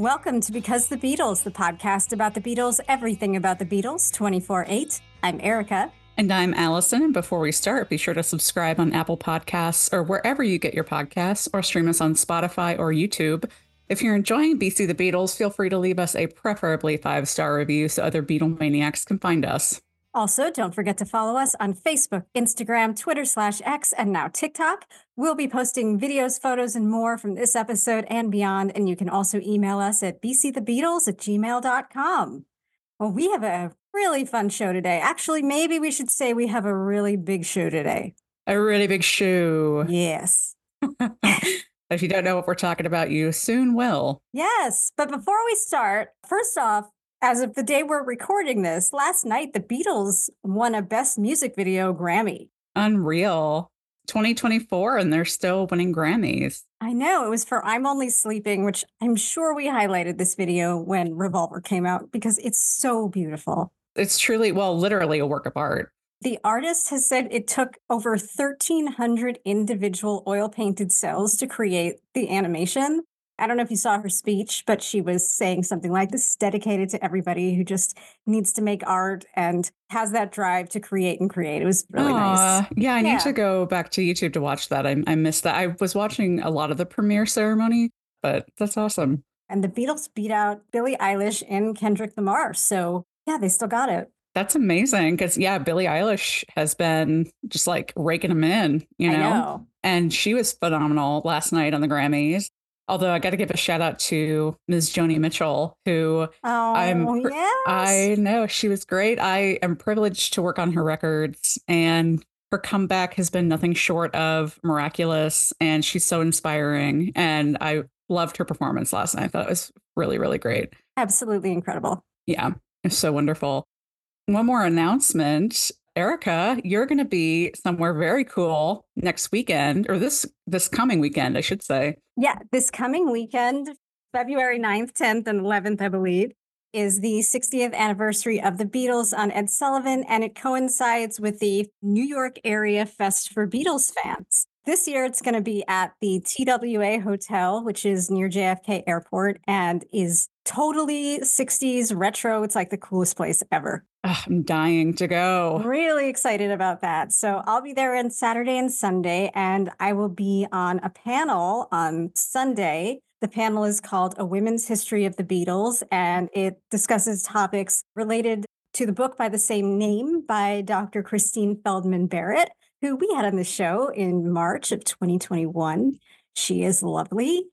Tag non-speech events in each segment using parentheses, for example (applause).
Welcome to Because the Beatles, the podcast about the Beatles, everything about the Beatles, 24 8. I'm Erika. And I'm Allison. And before we start, be sure to subscribe on Apple Podcasts or wherever you get your podcasts, or stream us on Spotify or YouTube. If you're enjoying BC the Beatles, feel free to leave us a preferably five star review so other Beatle maniacs can find us. Also, don't forget to follow us on Facebook, Instagram, Twitter slash X, and now TikTok. We'll be posting videos, photos, and more from this episode and beyond. And you can also email us at bcthebeatles at gmail.com. Well, we have a really fun show today. Actually, maybe we should say we have a really big show today. A really big show. Yes. (laughs) if you don't know what we're talking about, you soon will. Yes. But before we start, first off, as of the day we're recording this, last night the Beatles won a Best Music Video Grammy. Unreal. 2024, and they're still winning Grammys. I know. It was for I'm Only Sleeping, which I'm sure we highlighted this video when Revolver came out because it's so beautiful. It's truly, well, literally a work of art. The artist has said it took over 1,300 individual oil painted cells to create the animation. I don't know if you saw her speech, but she was saying something like this is dedicated to everybody who just needs to make art and has that drive to create and create. It was really Aww. nice. Yeah, I yeah. need to go back to YouTube to watch that. I, I missed that. I was watching a lot of the premiere ceremony, but that's awesome. And the Beatles beat out Billie Eilish and Kendrick Lamar. So yeah, they still got it. That's amazing because yeah, Billie Eilish has been just like raking them in, you know? know? And she was phenomenal last night on the Grammys. Although I got to give a shout out to Ms. Joni Mitchell, who oh, I'm yes. I know she was great. I am privileged to work on her records and her comeback has been nothing short of miraculous and she's so inspiring and I loved her performance last night. I thought it was really really great. Absolutely incredible. Yeah, it's so wonderful. One more announcement. Erika, you're going to be somewhere very cool next weekend or this this coming weekend, I should say. Yeah, this coming weekend, February 9th, 10th, and 11th, I believe, is the 60th anniversary of the Beatles on Ed Sullivan, and it coincides with the New York Area Fest for Beatles fans. This year, it's going to be at the TWA Hotel, which is near JFK Airport and is totally 60s retro. It's like the coolest place ever. I'm dying to go. Really excited about that. So I'll be there on Saturday and Sunday, and I will be on a panel on Sunday. The panel is called A Women's History of the Beatles, and it discusses topics related to the book by the same name by Dr. Christine Feldman Barrett who we had on the show in March of 2021. She is lovely.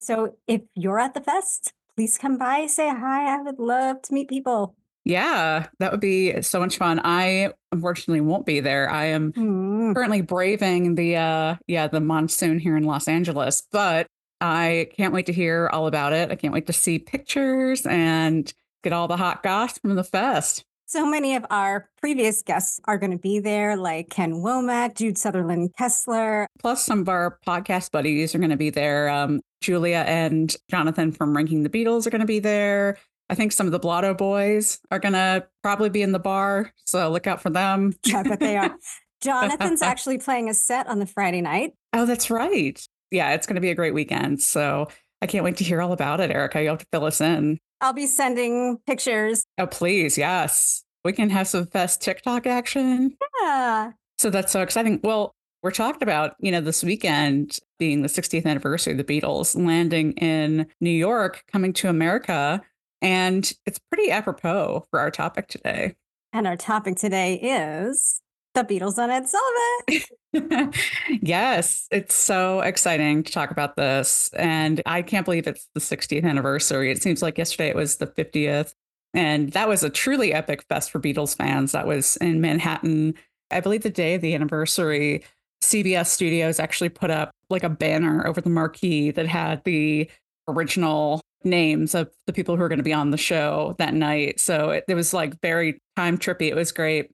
So if you're at the fest, please come by, say hi. I would love to meet people. Yeah, that would be so much fun. I unfortunately won't be there. I am mm. currently braving the uh yeah, the monsoon here in Los Angeles, but I can't wait to hear all about it. I can't wait to see pictures and get all the hot goss from the fest. So many of our previous guests are going to be there, like Ken Womack, Jude Southerland Kessler. Plus, some of our podcast buddies are going to be there. Um, Julia and Jonathan from Ranking the Beatles are going to be there. I think some of the Blotto boys are going to probably be in the bar. So look out for them. I bet they are. (laughs) Jonathan's actually playing a set on the Friday night. Oh, that's right. Yeah, it's going to be a great weekend. So I can't wait to hear all about it, Erika. You'll have to fill us in. I'll be sending pictures. Oh, please. Yes. We can have some fast TikTok action. Yeah. So that's so exciting. Well, we're talking about, you know, this weekend being the 60th anniversary of the Beatles landing in New York, coming to America. And it's pretty apropos for our topic today. And our topic today is the Beatles on Ed Sullivan. (laughs) yes, it's so exciting to talk about this. And I can't believe it's the 60th anniversary. It seems like yesterday it was the 50th. And that was a truly epic fest for Beatles fans. That was in Manhattan. I believe the day of the anniversary, CBS Studios actually put up like a banner over the marquee that had the original names of the people who were going to be on the show that night. So it, it was like very time trippy. It was great.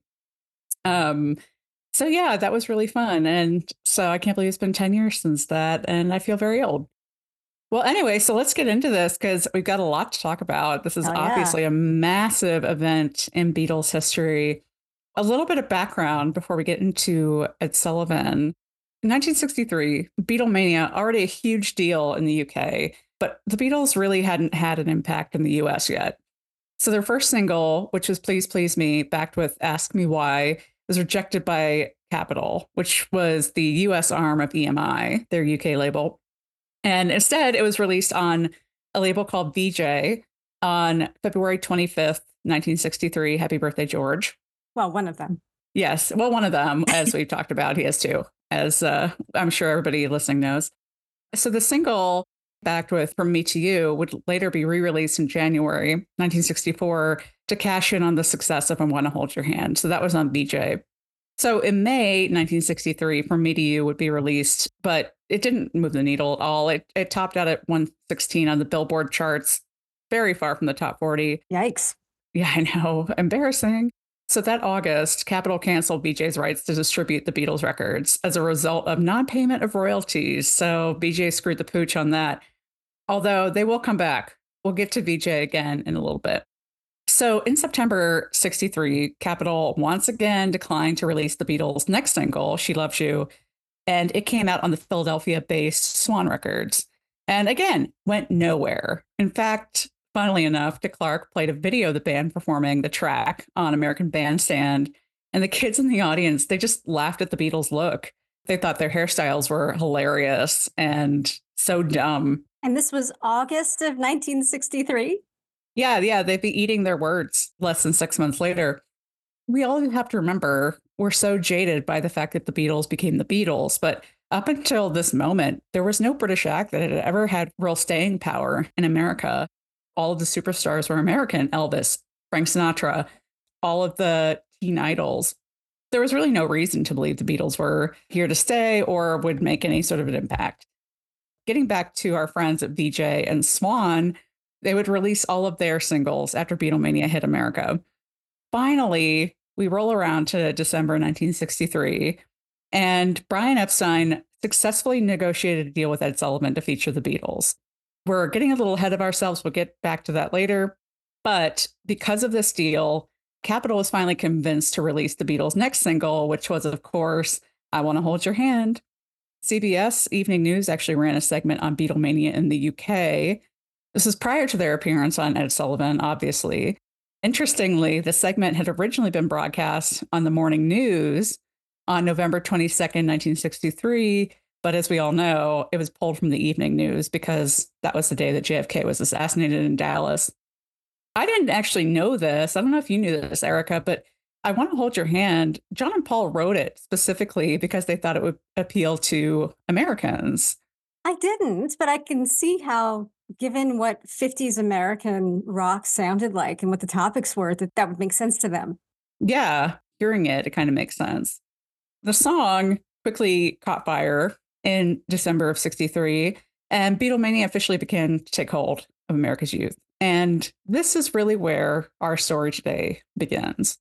Um, so yeah, that was really fun. And so I can't believe it's been 10 years since that. And I feel very old. Well, anyway, so let's get into this because we've got a lot to talk about. This is oh, obviously yeah. a massive event in Beatles history. A little bit of background before we get into Ed Sullivan. In 1963, Beatlemania, already a huge deal in the UK. but the Beatles really hadn't had an impact in the US yet. So their first single, which was Please Please Me, backed with Ask Me Why, was rejected by Capitol, which was the US arm of EMI, their UK label. And instead, it was released on a label called Vee-Jay on February 25th, 1963. Happy birthday, George. Well, one of them. Yes. Well, one of them, as we've talked about, he has two, as uh, I'm sure everybody listening knows. So the single backed with From Me to You would later be re released in January 1964 to cash in on the success of I Want to Hold Your Hand. So that was on Vee-Jay. So in May 1963, From Me to You would be released, but it didn't move the needle at all. It, it topped out at 116 on the Billboard charts, very far from the top 40. Yikes. Yeah, I know. Embarrassing. So that August, Capitol canceled Vee-Jay's rights to distribute the Beatles records as a result of non-payment of royalties. So Vee-Jay screwed the pooch on that. Although they will come back. We'll get to Vee-Jay again in a little bit. So in September 63, Capitol once again declined to release the Beatles' next single, She Loves You, and it came out on the Philadelphia-based Swan Records. And again, went nowhere. In fact, funnily enough, Dick Clark played a video of the band performing the track on American Bandstand. And the kids in the audience, they just laughed at the Beatles' look. They thought their hairstyles were hilarious and so dumb. And this was August of 1963? Yeah, yeah. They'd be eating their words less than six months later. We all have to remember we're so jaded by the fact that the Beatles became the Beatles. But up until this moment, there was no British act that had ever had real staying power in America all of the superstars were American Elvis, Frank Sinatra, all of the teen idols. There was really no reason to believe the Beatles were here to stay or would make any sort of an impact. Getting back to our friends at Vee-Jay and Swan, they would release all of their singles after Beatlemania hit America. Finally, we roll around to December 1963, and Brian Epstein successfully negotiated a deal with Ed Sullivan to feature the Beatles. We're getting a little ahead of ourselves. We'll get back to that later. But because of this deal, Capitol was finally convinced to release the Beatles' next single, which was, of course, I Want to Hold Your Hand. CBS Evening News actually ran a segment on Beatlemania in the UK. This was prior to their appearance on Ed Sullivan, obviously. Interestingly, the segment had originally been broadcast on the morning news on November 22nd, 1963, but as we all know, it was pulled from the evening news because that was the day that JFK was assassinated in Dallas. I didn't actually know this. I don't know if you knew this, Erika, but I want to hold your hand. John and Paul wrote it specifically because they thought it would appeal to Americans. I didn't, but I can see how, given what 50s American rock sounded like and what the topics were, that that would make sense to them. Yeah, hearing it, it kind of makes sense. The song quickly caught fire in December of 63, and Beatlemania officially began to take hold of America's youth. And this is really where our story today begins.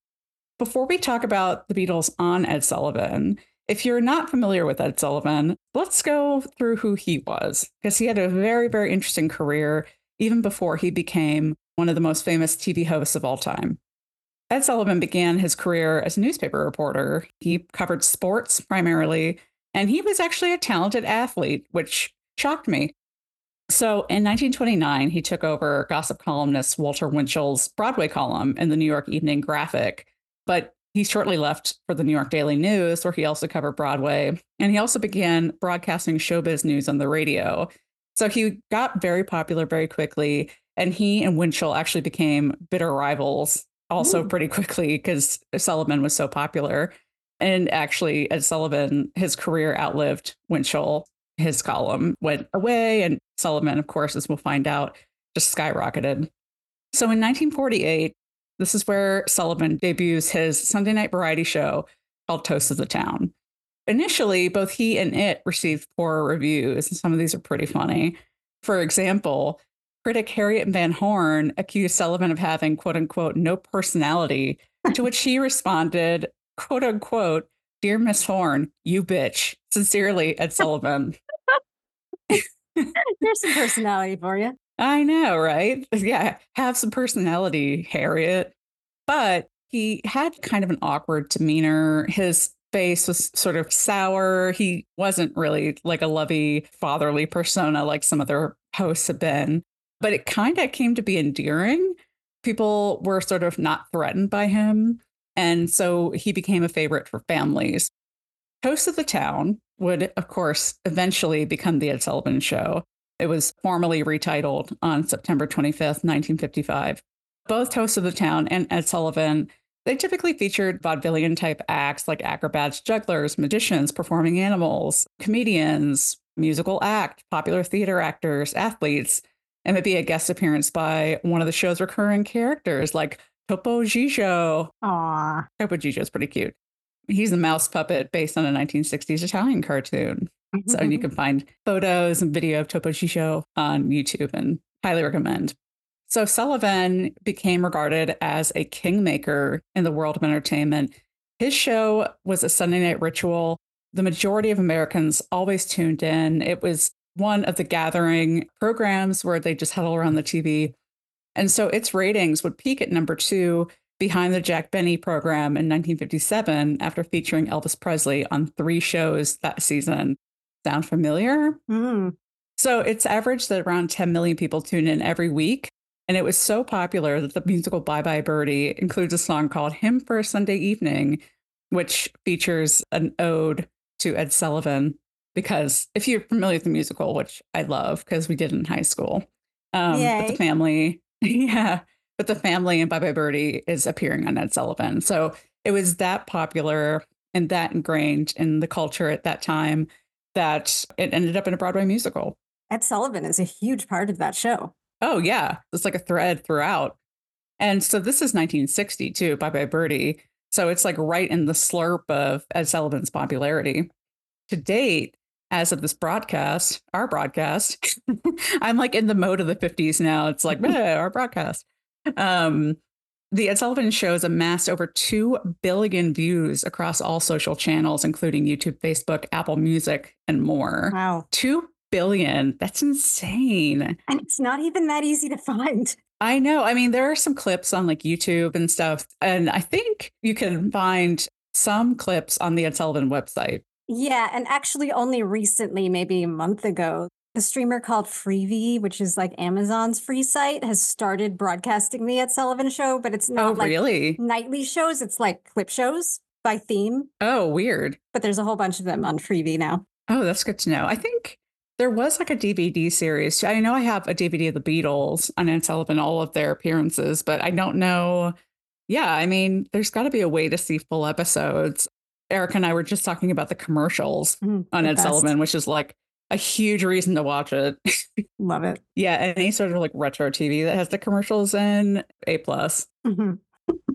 Before we talk about the Beatles on Ed Sullivan, if you're not familiar with Ed Sullivan, let's go through who he was, because he had a very, very interesting career even before he became one of the most famous TV hosts of all time. Ed Sullivan began his career as a newspaper reporter. He covered sports primarily, and he was actually a talented athlete, which shocked me. So in 1929, he took over gossip columnist Walter Winchell's Broadway column in the New York Evening Graphic. But he shortly left for the New York Daily News, where he also covered Broadway. And he also began broadcasting showbiz news on the radio. So he got very popular very quickly. And he and Winchell actually became bitter rivals also Ooh. pretty quickly because Sullivan was so popular. And actually, Ed Sullivan, his career outlived Winchell. His column went away, and Sullivan, of course, as we'll find out, just skyrocketed. So in 1948, this is where Sullivan debuts his Sunday night variety show called Toast of the Town. Initially, both he and it received poor reviews, and some of these are pretty funny. For example, critic Harriet Van Horne accused Sullivan of having, quote unquote, no personality, to which he (laughs) responded, quote unquote, Dear Miss Horne, you bitch. Sincerely, Ed Sullivan. (laughs) There's some personality for you. I know, right? Yeah, have some personality, Harriet. But he had kind of an awkward demeanor. His face was sort of sour. He wasn't really like a lovey, fatherly persona like some other hosts have been, but it kind of came to be endearing. People were sort of not threatened by him. And so he became a favorite for families. Toast of the Town would, of course, eventually become The Ed Sullivan Show. It was formally retitled on September 25th, 1955. Both Toast of the Town and Ed Sullivan they typically featured vaudevillian type acts like acrobats, jugglers, magicians, performing animals, comedians, musical act, popular theater actors, athletes, and maybe a guest appearance by one of the show's recurring characters like Topo Gigio. Aww. Topo Gigio is pretty cute. He's a mouse puppet based on a 1960s Italian cartoon. so you can (laughs) find photos and video of Topo Gigio on YouTube and highly recommend. So Sullivan became regarded as a kingmaker in the world of entertainment. His show was a Sunday night ritual. The majority of Americans always tuned in. It was one of the gathering programs where they just huddle around the TV. And so its ratings would peak at number two behind the Jack Benny program in 1957 after featuring Elvis Presley on three shows that season. Sound familiar? Mm. So it's averaged that around 10 million people tune in every week. And it was so popular that the musical Bye Bye Birdie includes a song called Hymn for a Sunday Evening, which features an ode to Ed Sullivan. Because if you're familiar with the musical, which I love because we did in high school, um, but the family, (laughs) yeah, but the family and Bye Bye Birdie is appearing on Ed Sullivan. So it was that popular and that ingrained in the culture at that time that it ended up in a Broadway musical. Ed Sullivan is a huge part of that show. Oh, yeah. It's like a thread throughout. And so this is 1960 too, Bye Bye Birdie. So it's like right in the slurp of Ed Sullivan's popularity. To date, as of this broadcast, our broadcast, (laughs) I'm like in the mode of the 50s now. It's like, (laughs) our broadcast. Um, the Ed Sullivan Show has amassed over 2 billion views across all social channels, including YouTube, Facebook, Apple Music, and more. Wow. 2 billion. That's insane. And it's not even that easy to find. I know. I mean, there are some clips on like YouTube and stuff. And I think you can find some clips on the Ed Sullivan website. Yeah. And actually, only recently, maybe a month ago, the streamer called Freevee, which is like Amazon's free site, has started broadcasting the Ed Sullivan show, but it's oh, not oh, like really? nightly shows. It's like clip shows by theme. Oh, weird. But there's a whole bunch of them on Freevee now. Oh, that's good to know. I think there was like a DVD series. I know I have a DVD of the Beatles on Ed Sullivan, all of their appearances, but I don't know. Yeah, I mean, there's got to be a way to see full episodes. Eric and I were just talking about the commercials Mm, on the Ed best. Sullivan, which is like a huge reason to watch it. (laughs) Love it. yeah, any sort of like retro TV that has the commercials in A plus, Mhm.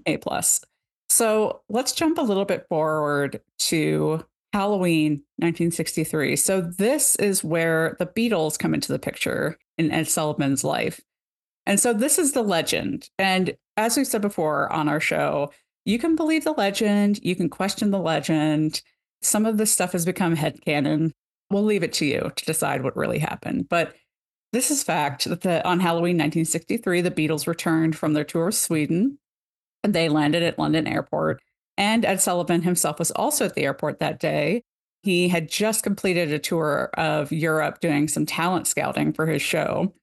A plus. So let's jump a little bit forward to Halloween 1963. So this is where the Beatles come into the picture in Ed Sullivan's life. And so this is the legend. And as we said before on our show, you can believe the legend, you can question the legend. Some of this stuff has become headcanon. We'll leave it to you to decide what really happened. But this is fact that the, on Halloween 1963, the Beatles returned from their tour of Sweden and they landed at London Airport. And Ed Sullivan himself was also at the airport that day. He had just completed a tour of Europe doing some talent scouting for his show.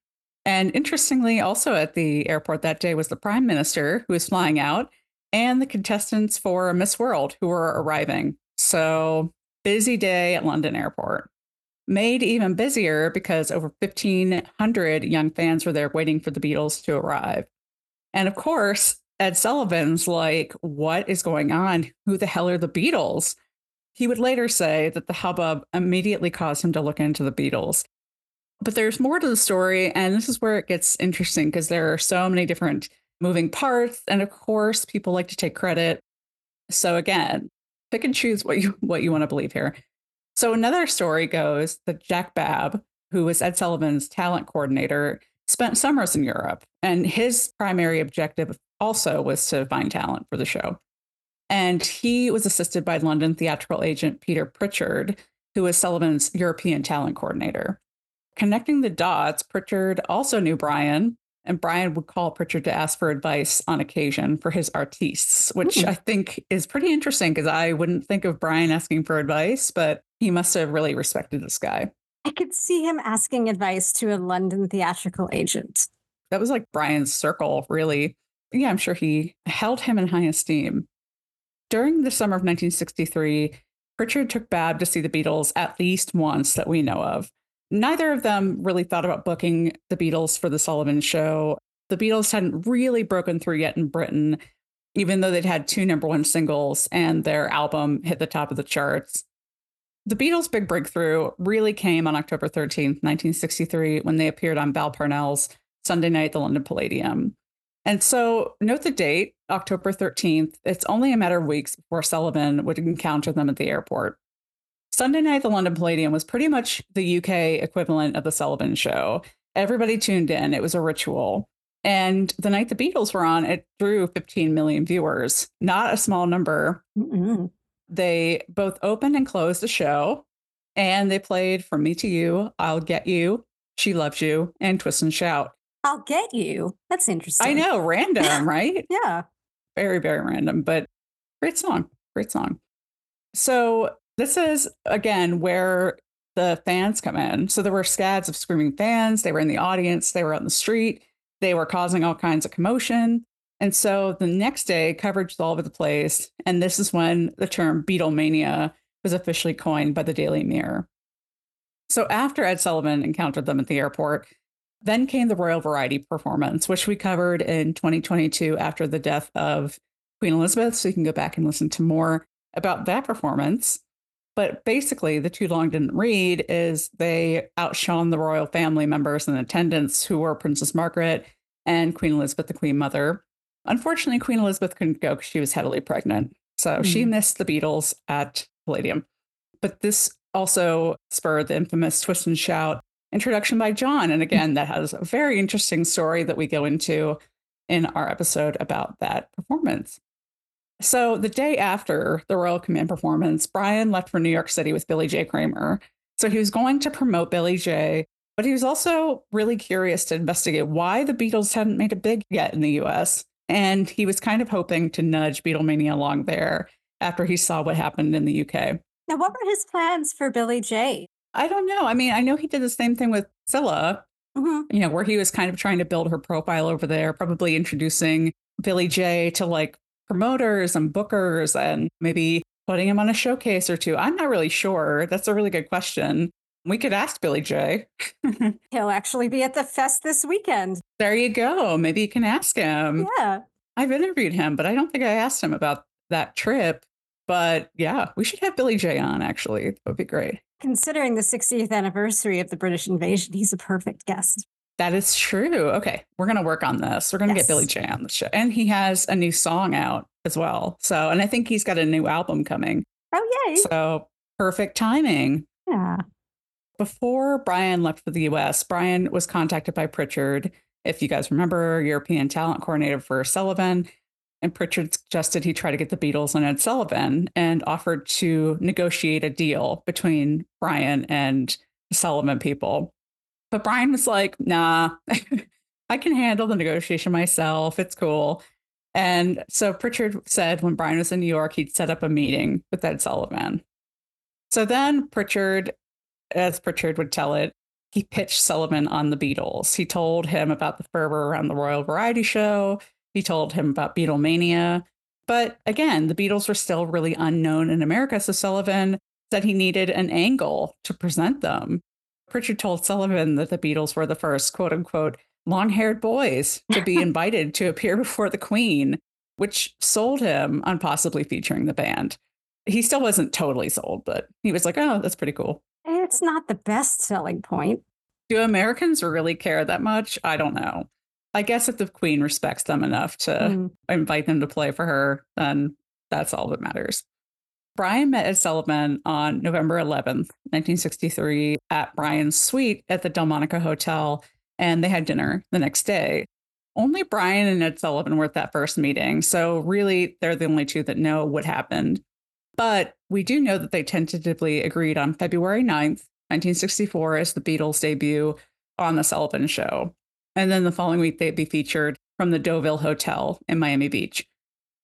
And interestingly, also at the airport that day was the prime minister who was flying out and the contestants for Miss World who were arriving. So, busy day at London Airport. Made even busier because over 1,500 young fans were there waiting for the Beatles to arrive. And of course, Ed Sullivan's like, What is going on? Who the hell are the Beatles? He would later say that the hubbub immediately caused him to look into the Beatles. But there's more to the story, and this is where it gets interesting because there are so many different moving parts, and of course, people like to take credit. So again, pick and choose what you what you want to believe here. So another story goes that Jack Babb, who was Ed Sullivan's talent coordinator, spent summers in Europe, and his primary objective also was to find talent for the show. And he was assisted by London theatrical agent Peter Pritchard, who was Sullivan's European talent coordinator. Connecting the dots, Pritchard also knew Brian and Brian would call Pritchard to ask for advice on occasion for his artistes, which Mm. I think is pretty interesting because I wouldn't think of Brian asking for advice, but he must have really respected this guy. I could see him asking advice to a London theatrical agent. That was like Brian's circle, really. Yeah, I'm sure he held him in high esteem. During the summer of 1963, Pritchard took Babb to see the Beatles at least once that we know of. Neither of them really thought about booking the Beatles for the Sullivan Show. The Beatles hadn't really broken through yet in Britain, even though they'd had two number one singles and their album hit the top of the charts. The Beatles' big breakthrough really came on October 13th, 1963, when they appeared on Val Parnell's Sunday night at the London Palladium. And so, note the date, October 13th. It's only a matter of weeks before Sullivan would encounter them at the airport. Sunday night the London Palladium was pretty much the UK equivalent of the Sullivan show. Everybody tuned in, it was a ritual. And the night the Beatles were on, it drew 15 million viewers, not a small number. Mm-mm. They both opened and closed the show, and they played From Me to You, I'll Get You, She Loves You, and Twist and Shout. I'll get you. That's interesting. I know, random, (laughs) right? Yeah. very very random but great song great song so this is again where the fans come in so there were scads of screaming fans they were in the audience they were on the street they were causing all kinds of commotion and so the next day coverage was all over the place and this is when the term beatlemania was officially coined by the daily mirror so after ed sullivan encountered them at the airport then came the Royal Variety performance, which we covered in 2022 after the death of Queen Elizabeth. So you can go back and listen to more about that performance. But basically, the Too Long Didn't Read is they outshone the royal family members in attendance, who were Princess Margaret and Queen Elizabeth, the Queen Mother. Unfortunately, Queen Elizabeth couldn't go because she was heavily pregnant. So she Mm. missed the Beatles at Palladium. But this also spurred the infamous Twist and Shout introduction by John. And again, that has a very interesting story that we go into in our episode about that performance. So the day after the Royal Command performance, Brian left for New York City with Billy J. Kramer. So he was going to promote Billy J, but he was also really curious to investigate why the Beatles hadn't made it big yet in the US. And he was kind of hoping to nudge Beatlemania along there after he saw what happened in the UK. Now, what were his plans for Billy J? I don't know. I mean, I know he did the same thing with Cilla, Mhm. you know, where he was kind of trying to build her profile over there, probably introducing Billy J to like promoters and bookers and maybe putting him on a showcase or two. I'm not really sure. That's a really good question. We could ask Billy J. (laughs) He'll actually be at the fest this weekend. there you go. Maybe you can ask him. Yeah. I've interviewed him, but I don't think I asked him about that trip. But yeah, we should have Billy J on actually. That would be great. Considering the 60th anniversary of the British invasion, he's a perfect guest. That is true. Okay, we're gonna work on this. We're gonna Yes. get Billy J on the show, and he has a new song out as well. So, and I think he's got a new album coming. Oh, yay. So, perfect timing. Yeah. Before Brian left for the U.S., Brian was contacted by Pritchard. If you guys remember, European talent coordinator for Sullivan, and Pritchard suggested he try to get the Beatles and Ed Sullivan, and offered to negotiate a deal between Brian and the Sullivan people. But Brian was like, nah, (laughs) I can handle the negotiation myself. It's cool. And so Pritchard said when Brian was in New York, he'd set up a meeting with Ed Sullivan. So then Pritchard, as Pritchard would tell it, he pitched Sullivan on the Beatles. He told him about the fervor around the Royal Variety Show. He told him about Beatlemania. But again, the Beatles were still really unknown in America. So Sullivan said he needed an angle to present them. Pritchard told Sullivan that the Beatles were the first quote unquote long haired boys to be (laughs) invited to appear before the Queen, which sold him on possibly featuring the band. He still wasn't totally sold, but he was like, oh, that's pretty cool. It's not the best selling point. Do Americans really care that much? I don't know. I guess if the Queen respects them enough to Mm. invite them to play for her, then that's all that matters. Brian met Ed Sullivan on November 11th, 1963, at Brian's suite at the Delmonico Hotel, and they had dinner the next day. Only Brian and Ed Sullivan were at that first meeting, so really they're the only two that know what happened. But we do know that they tentatively agreed on February 9th, 1964, as the Beatles' debut on The Sullivan Show. And then the following week, they'd be featured from the Deauville Hotel in Miami Beach.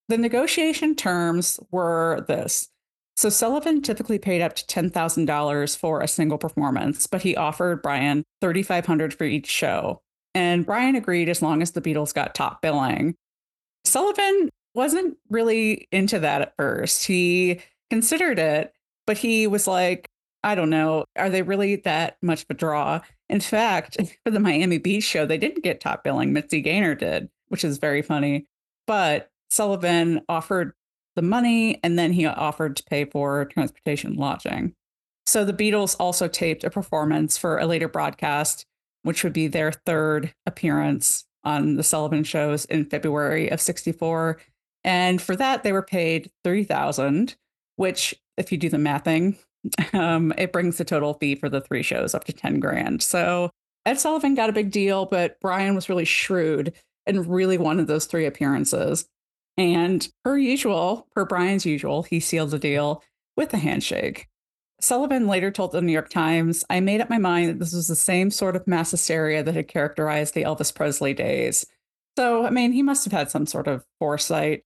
The negotiation terms were this. So Sullivan typically paid up to $10,000 for a single performance, but he offered Brian $3,500 for each show. And Brian agreed as long as the Beatles got top billing. Sullivan wasn't really into that at first. He considered it, but he was like, I don't know, are they really that much of a draw? In fact, (laughs) for the Miami Beach show, they didn't get top billing. Mitzi Gaynor did, which is very funny. But Sullivan offered the money and then he offered to pay for transportation and lodging. So the Beatles also taped a performance for a later broadcast, which would be their third appearance on the Sullivan shows in February of 64. And for that, they were paid 3000 which if you do the mathing, (laughs) um, it brings the total fee for the three shows up to 10 grand. So Ed Sullivan got a big deal, but Brian was really shrewd and really wanted those three appearances. And per usual, per Brian's usual, he sealed the deal with a handshake. Sullivan later told the New York Times, I made up my mind that this was the same sort of mass hysteria that had characterized the Elvis Presley days. So, I mean, he must have had some sort of foresight.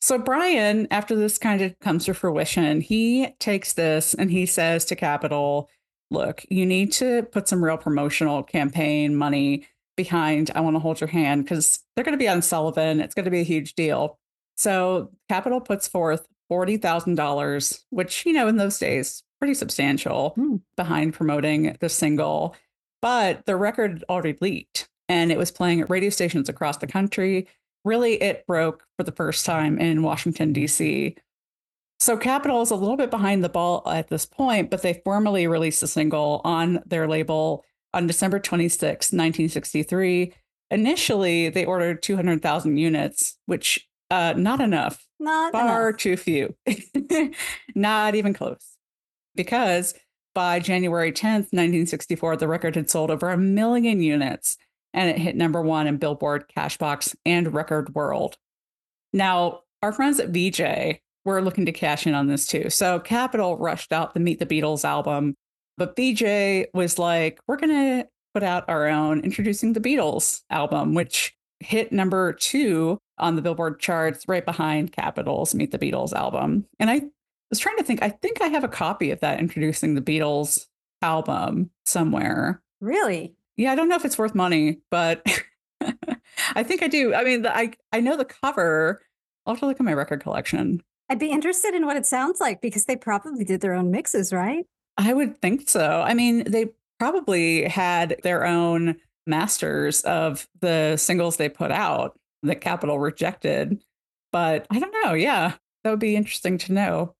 So, Brian, after this kind of comes to fruition, he takes this and he says to Capitol, look, you need to put some real promotional campaign money behind I Want to Hold Your Hand because they're going to be on Sullivan. It's going to be a huge deal. So Capitol puts forth $40,000, which, you know, in those days, pretty substantial mm. behind promoting the single. But the record already leaked and it was playing at radio stations across the country. Really, it broke for the first time in Washington, D.C. So Capitol is a little bit behind the ball at this point, but they formally released the single on their label on December 26, 1963. Initially, they ordered 200,000 units, which uh, not enough. Not far enough. too few. (laughs) not even close. Because by January 10th, 1964, the record had sold over a million units and it hit number one in Billboard, Cashbox, and Record World. Now, our friends at Vee-Jay were looking to cash in on this too. So Capitol rushed out the Meet the Beatles album but Vee-Jay was like, we're going to put out our own Introducing the Beatles album, which hit number two on the Billboard charts right behind Capitol's Meet the Beatles album. And I was trying to think, I think I have a copy of that Introducing the Beatles album somewhere. Really? Yeah, I don't know if it's worth money, but (laughs) I think I do. I mean, I, I know the cover. I'll have to look at my record collection. I'd be interested in what it sounds like because they probably did their own mixes, right? I would think so. I mean, they probably had their own masters of the singles they put out that Capitol rejected. But I don't know. Yeah, that would be interesting to know.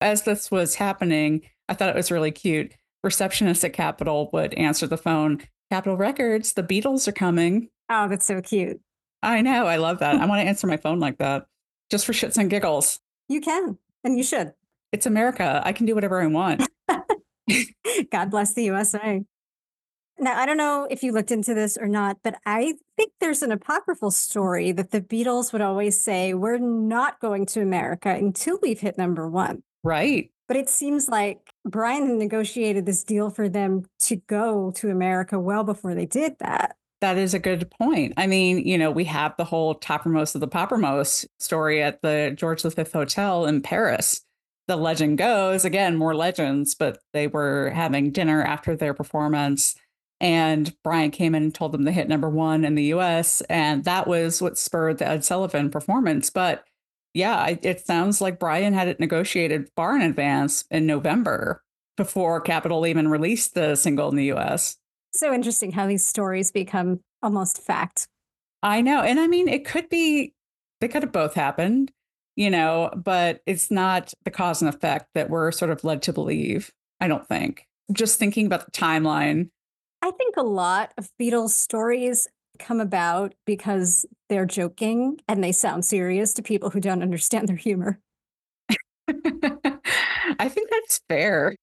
As this was happening, I thought it was really cute. Receptionist at Capitol would answer the phone Capitol Records, the Beatles are coming. Oh, that's so cute. I know. I love that. I (laughs) want to answer my phone like that just for shits and giggles. You can, and you should. It's America. I can do whatever I want. (laughs) God bless the USA. Now, I don't know if you looked into this or not, but I think there's an apocryphal story that the Beatles would always say, We're not going to America until we've hit number one. Right. But it seems like Brian negotiated this deal for them to go to America well before they did that. That is a good point. I mean, you know, we have the whole toppermost of the poppermost story at the George V Hotel in Paris the legend goes, again, more legends, but they were having dinner after their performance. And Brian came in and told them they hit number one in the US. And that was what spurred the Ed Sullivan performance. But yeah, it sounds like Brian had it negotiated far in advance in November before Capitol even released the single in the US. So interesting how these stories become almost fact. I know. And I mean, it could be, they could have both happened you know, but it's not the cause and effect that we're sort of led to believe, I don't think. Just thinking about the timeline. I think a lot of Beatles stories come about because they're joking and they sound serious to people who don't understand their humor. (laughs) I think that's fair.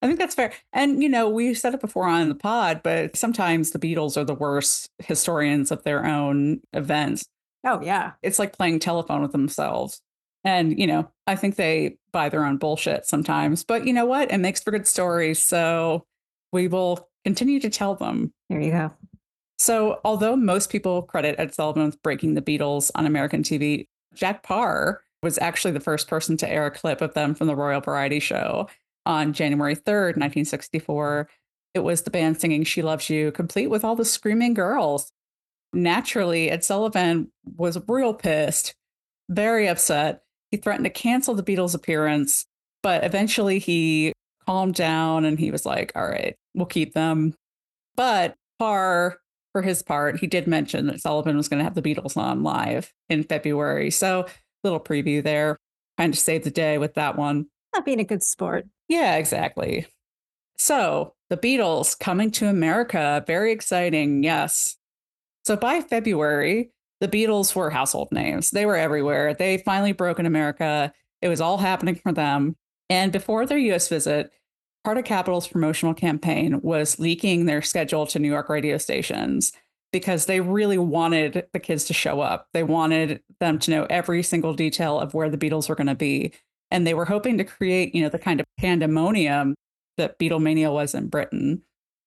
I think that's fair. And, you know, we said it before on the pod, but sometimes the Beatles are the worst historians of their own events. Oh, yeah. It's like playing telephone with themselves. And, you know, I think they buy their own bullshit sometimes, but you know what? It makes for good stories. So we will continue to tell them. There you go. So, although most people credit Ed Sullivan with breaking the Beatles on American TV, Jack Paar was actually the first person to air a clip of them from the Royal Variety Show on January 3rd, 1964. It was the band singing She Loves You, complete with all the screaming girls. Naturally, Ed Sullivan was real pissed, very upset. He threatened to cancel the Beatles' appearance, but eventually he calmed down and he was like, all right, we'll keep them. But Paar, for his part, he did mention that Sullivan was going to have the Beatles on live in February. So, little preview there, kind of saved the day with that one. Not being a good sport. Yeah, exactly. So, the Beatles coming to America, very exciting. Yes. So, by February, the Beatles were household names. They were everywhere. They finally broke in America. It was all happening for them. And before their US visit, part of Capitol's promotional campaign was leaking their schedule to New York radio stations because they really wanted the kids to show up. They wanted them to know every single detail of where the Beatles were going to be. And they were hoping to create, you know, the kind of pandemonium that Beatlemania was in Britain.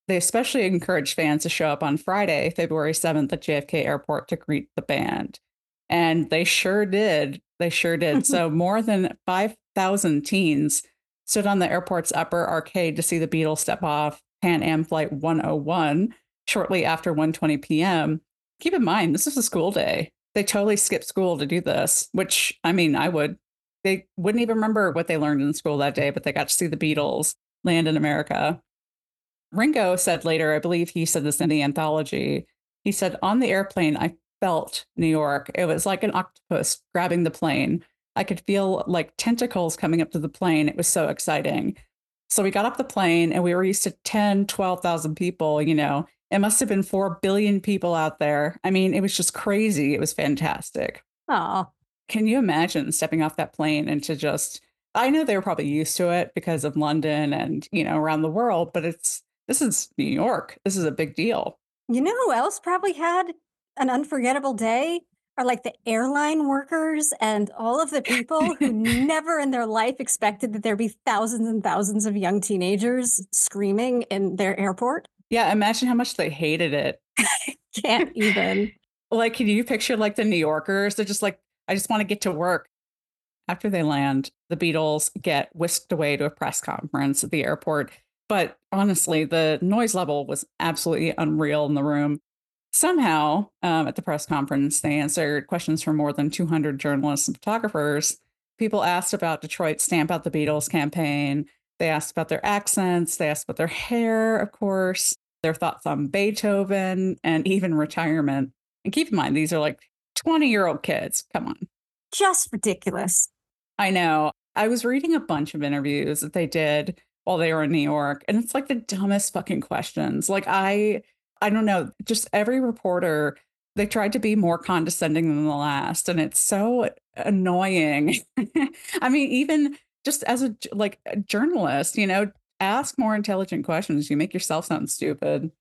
They especially encouraged fans to show up on Friday, February 7th at JFK Airport to greet the band. And they sure did. They sure did. (laughs) so more than 5,000 teens stood on the airport's upper arcade to see the Beatles step off Pan Am Flight 101 shortly after 1:20 p.m. Keep in mind, this is a school day. They totally skipped school to do this, which I mean, I would. They wouldn't even remember what they learned in school that day, but they got to see the Beatles land in America. Ringo said later, I believe he said this in the anthology. He said, On the airplane, I felt New York. It was like an octopus grabbing the plane. I could feel like tentacles coming up to the plane. It was so exciting. So we got up the plane and we were used to 10, 12,000 people, you know. It must have been 4 billion people out there. I mean, it was just crazy. It was fantastic. Oh. Can you imagine stepping off that plane and to just I know they were probably used to it because of London and, you know, around the world, but it's this is New York. This is a big deal. You know who else probably had an unforgettable day? are like the airline workers and all of the people who (laughs) never in their life expected that there'd be thousands and thousands of young teenagers screaming in their airport. Yeah, imagine how much they hated it. (laughs) Can't even. like, can you picture like the New Yorkers? They're just like, I just want to get to work. After they land, the Beatles get whisked away to a press conference at the airport. But honestly, the noise level was absolutely unreal in the room. Somehow, um, at the press conference, they answered questions from more than 200 journalists and photographers. People asked about Detroit's Stamp Out the Beatles campaign. They asked about their accents. They asked about their hair, of course, their thoughts on Beethoven, and even retirement. And keep in mind, these are like 20 year old kids. Come on. Just ridiculous. I know. I was reading a bunch of interviews that they did while they were in New York, and it's like the dumbest fucking questions. Like, I I don't know, just every reporter, they tried to be more condescending than the last. And it's so annoying. (laughs) I mean, even just as a like a journalist, you know, ask more intelligent questions. You make yourself sound stupid.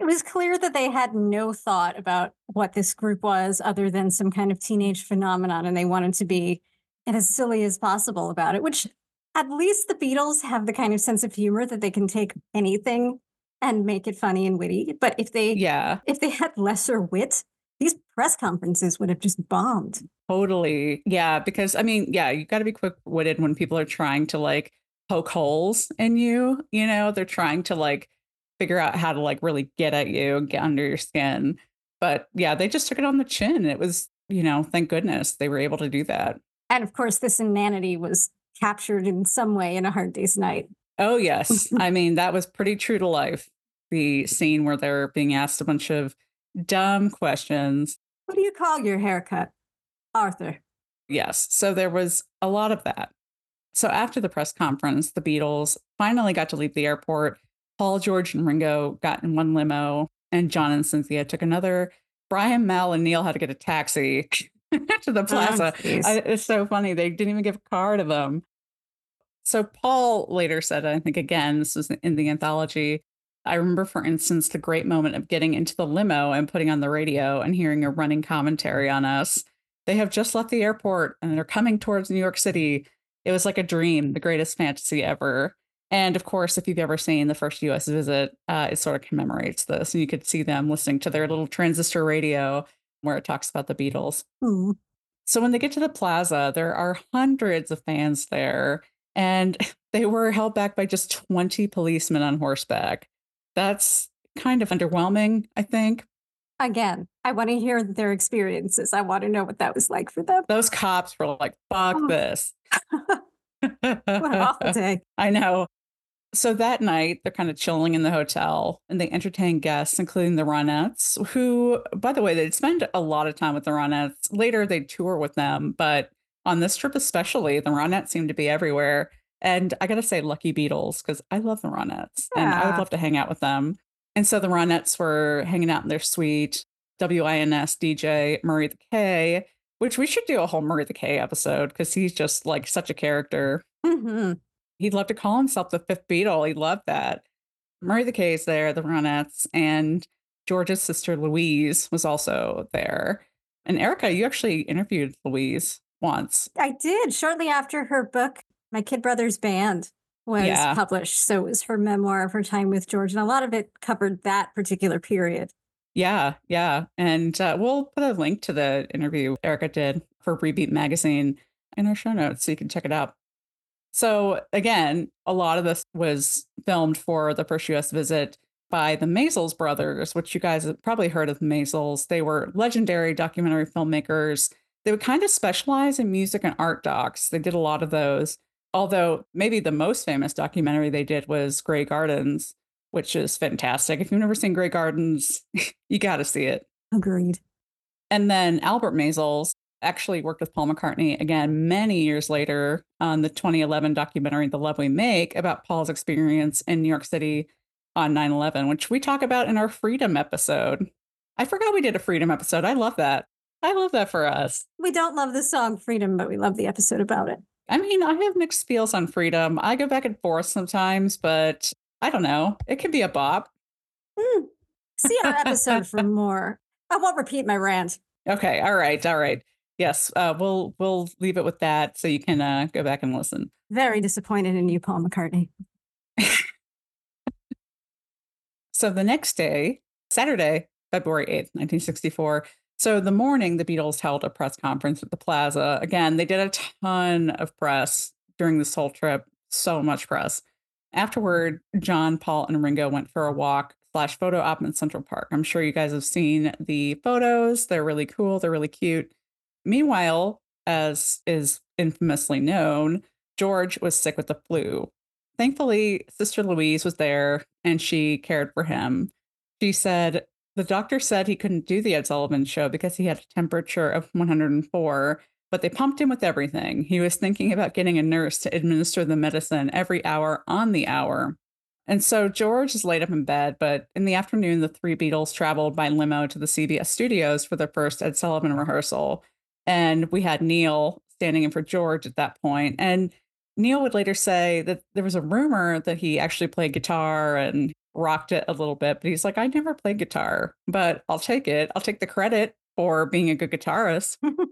It was clear that they had no thought about what this group was other than some kind of teenage phenomenon. And they wanted to be as silly as possible about it, which at least the Beatles have the kind of sense of humor that they can take anything and make it funny and witty. But if they yeah, if they had lesser wit, these press conferences would have just bombed. Totally. Yeah, because I mean, yeah, you got to be quick-witted when people are trying to like poke holes in you, you know, they're trying to like figure out how to like really get at you, get under your skin. But yeah, they just took it on the chin. It was, you know, thank goodness they were able to do that. And of course, this inanity was captured in some way in a hard day's night. Oh, yes. (laughs) I mean, that was pretty true to life the scene where they're being asked a bunch of dumb questions. What do you call your haircut, Arthur? Yes. So there was a lot of that. So after the press conference, the Beatles finally got to leave the airport. Paul, George, and Ringo got in one limo, and John and Cynthia took another. Brian, Mal, and Neil had to get a taxi (laughs) to the oh, plaza. Oh, I, it's so funny. They didn't even give a car to them. So Paul later said, I think again, this was in the anthology, I remember, for instance, the great moment of getting into the limo and putting on the radio and hearing a running commentary on us. They have just left the airport and they're coming towards New York City. It was like a dream, the greatest fantasy ever. And of course, if you've ever seen the first US visit, uh, it sort of commemorates this. And you could see them listening to their little transistor radio where it talks about the Beatles. Hmm. So when they get to the plaza, there are hundreds of fans there, and (laughs) they were held back by just 20 policemen on horseback. That's kind of underwhelming, I think. Again, I want to hear their experiences. I want to know what that was like for them. Those cops were like, fuck Oh. this. (laughs) What an (laughs) awful day. I know. So that night, they're kind of chilling in the hotel and they entertain guests, including the Ronettes, who, by the way, they'd spend a lot of time with the Ronettes. Later, they'd tour with them, but on this trip especially, the Ronettes seemed to be everywhere. And I got to say, lucky Beatles, because I love the Ronettes and I would love to hang out with them. And so the Ronettes were hanging out in their suite, WINS DJ Murray the K, which we should do a whole Murray the K episode because he's just like such a character. hmm He'd love to call himself the fifth Beatle. He loved that. Murray the K is there, the Ronettes, and George's sister Louise was also there. And Erika, you actually interviewed Louise once. I did shortly after her book, My Kid Brother's Band, was Yeah. published. So it was her memoir of her time with George. And a lot of it covered that particular period. Yeah, yeah. And uh, we'll put a link to the interview Erika did for Rebeat Magazine in our show notes so you can check it out. So, again, a lot of this was filmed for the first US visit by the Maysles brothers, which you guys have probably heard of the Maysles. They were legendary documentary filmmakers. They would kind of specialize in music and art docs. They did a lot of those. Although, maybe the most famous documentary they did was Grey Gardens, which is fantastic. If you've never seen Grey Gardens, (laughs) you got to see it. Agreed. And then Albert Maysles actually worked with Paul McCartney again many years later on the 2011 documentary The Love We Make about Paul's experience in New York City on 9 11, which we talk about in our Freedom episode. I forgot we did a Freedom episode. I love that. I love that for us. We don't love the song Freedom, but we love the episode about it. I mean, I have mixed feels on Freedom. I go back and forth sometimes, but I don't know. It can be a bop. Hmm. See our episode for (laughs) more. I won't repeat my rant. Okay. All right. All right. Yes. Uh, we'll we'll leave it with that so you can uh, go back and listen. Very disappointed in you, Paul McCartney. (laughs) So the next day, Saturday, February 8th, 1964. So the morning, the Beatles held a press conference at the plaza. Again, they did a ton of press during this whole trip, so much press. Afterward, John, Paul, and Ringo went for a walk slash photo op in Central Park. I'm sure you guys have seen the photos. They're really cool. They're really cute. Meanwhile, as is infamously known, George was sick with the flu. Thankfully, Sister Louise was there and she cared for him. She said, The doctor said he couldn't do the Ed Sullivan show because he had a temperature of 104, but they pumped him with everything. He was thinking about getting a nurse to administer the medicine every hour on the hour. And so George is laid up in bed, but in the afternoon, the three Beatles traveled by limo to the CBS studios for their first Ed Sullivan rehearsal. And we had Neil standing in for George at that point. And Neil would later say that there was a rumor that he actually played guitar and rocked it a little bit, but he's like, I never played guitar, but I'll take it. I'll take the credit for being a good guitarist. (laughs)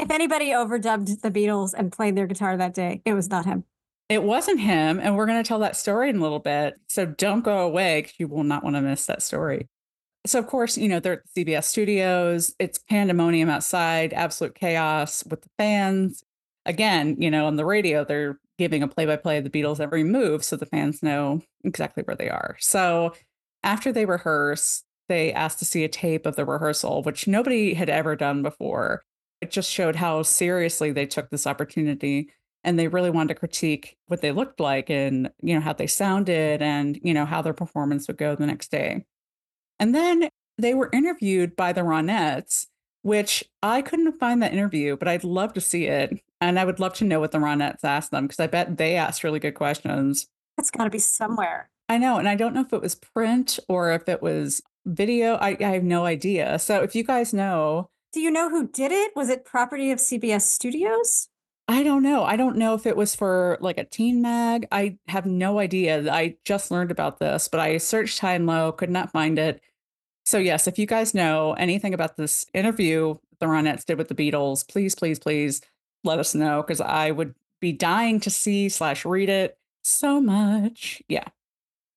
If anybody overdubbed the Beatles and played their guitar that day, it was not him. It wasn't him, and we're going to tell that story in a little bit. So don't go away because you will not want to miss that story. So, of course, you know, they're at the CBS studios. It's pandemonium outside, absolute chaos with the fans. Again, you know, on the radio, they're giving a play by play of the Beatles' every move so the fans know exactly where they are. So, after they rehearse, they asked to see a tape of the rehearsal, which nobody had ever done before. It just showed how seriously they took this opportunity and they really wanted to critique what they looked like and you know how they sounded and you know how their performance would go the next day and then they were interviewed by the ronettes which i couldn't find that interview but i'd love to see it and i would love to know what the ronettes asked them because i bet they asked really good questions It's got to be somewhere. i know and i don't know if it was print or if it was video i, I have no idea so if you guys know Do you know who did it? Was it property of CBS Studios? I don't know. I don't know if it was for like a teen mag. I have no idea. I just learned about this, but I searched high and low, could not find it. So, yes, if you guys know anything about this interview the Ronettes did with the Beatles, please, please, please let us know because I would be dying to see slash read it. So much. Yeah.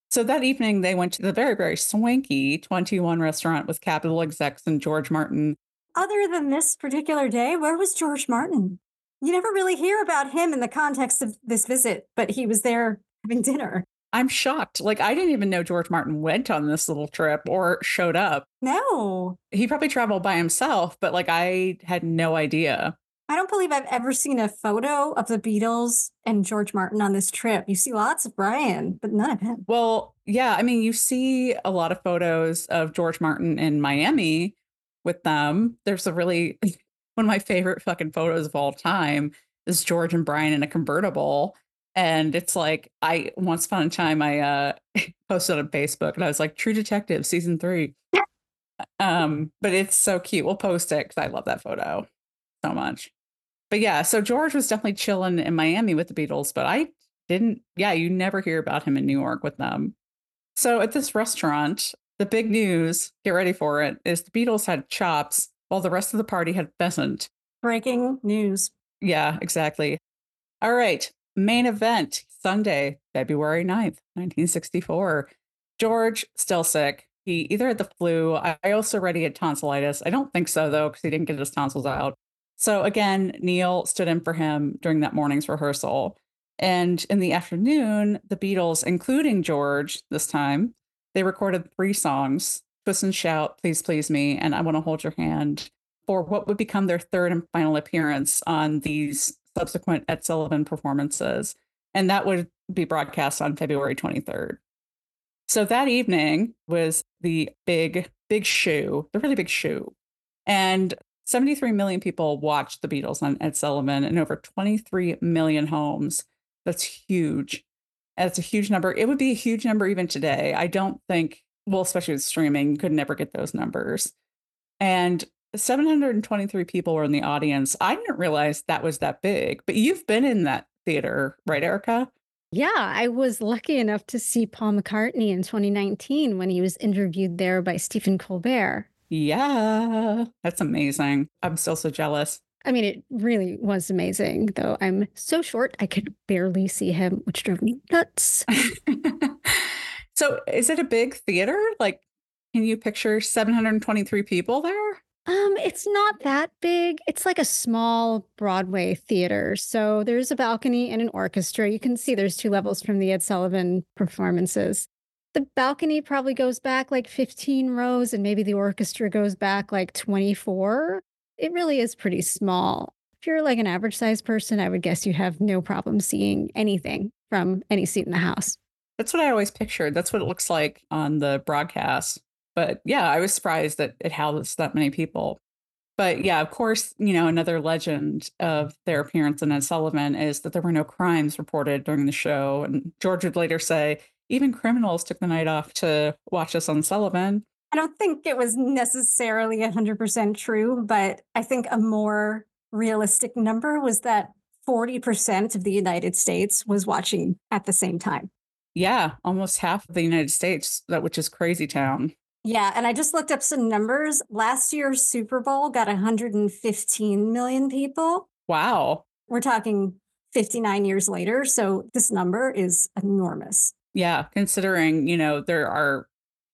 So that evening, they went to the very, very swanky 21 restaurant with Capitol execs and George Martin. Other than this particular day, where was George Martin? You never really hear about him in the context of this visit, but he was there having dinner. I'm shocked. Like, I didn't even know George Martin went on this little trip or showed up. No. He probably traveled by himself, but like, I had no idea. I don't believe I've ever seen a photo of the Beatles and George Martin on this trip. You see lots of Brian, but none of him. Well, yeah. I mean, you see a lot of photos of George Martin in Miami with them. There's a really, (laughs) one of my favorite fucking photos of all time is George and Brian in a convertible and it's like I once upon a time I uh (laughs) posted on Facebook and I was like True Detective season three. um, but it's so cute. We'll post it because I love that photo so much. But yeah, so George was definitely chilling in Miami with the Beatles, but I didn't, yeah, you never hear about him in New York with them. So at this restaurant, the big news, get ready for it, is the Beatles had chops while the rest of the party had pheasant. Breaking news. Yeah, exactly. All right. Main event Sunday, February 9th, 1964. George still sick. He either had the flu. I also read he had tonsillitis. I don't think so, though, because he didn't get his tonsils out. So again, Neil stood in for him during that morning's rehearsal. And in the afternoon, the Beatles, including George this time, they recorded three songs Twist and Shout, Please Please Me, and I Want to Hold Your Hand for what would become their third and final appearance on these subsequent Ed Sullivan performances. And that would be broadcast on February 23rd. So that evening was the big, big show, the really big show. And 73 million people watched the Beatles on Ed Sullivan in over 23 million homes. That's huge. That's a huge number. It would be a huge number even today. I don't think, well, especially with streaming, you could never get those numbers. And 723 people were in the audience. I didn't realize that was that big, but you've been in that theater, right, Erika? Yeah, I was lucky enough to see Paul McCartney in 2019 when he was interviewed there by Stephen Colbert. Yeah, that's amazing. I'm still so jealous. I mean, it really was amazing, though I'm so short I could barely see him, which drove me nuts. (laughs) so, is it a big theater? Like, can you picture 723 people there? Um, it's not that big. It's like a small Broadway theater. So there's a balcony and an orchestra. You can see there's two levels from the Ed Sullivan performances. The balcony probably goes back like 15 rows, and maybe the orchestra goes back like 24. It really is pretty small. If you're like an average sized person, I would guess you have no problem seeing anything from any seat in the house. That's what I always pictured. That's what it looks like on the broadcast. But yeah, I was surprised that it housed that many people. But yeah, of course, you know, another legend of their appearance in Ed Sullivan is that there were no crimes reported during the show. And George would later say, even criminals took the night off to watch us on Sullivan. I don't think it was necessarily 100% true, but I think a more realistic number was that 40% of the United States was watching at the same time. Yeah, almost half of the United States, that which is crazy town. Yeah, and I just looked up some numbers. Last year's Super Bowl got 115 million people. Wow. We're talking 59 years later, so this number is enormous. Yeah, considering, you know, there are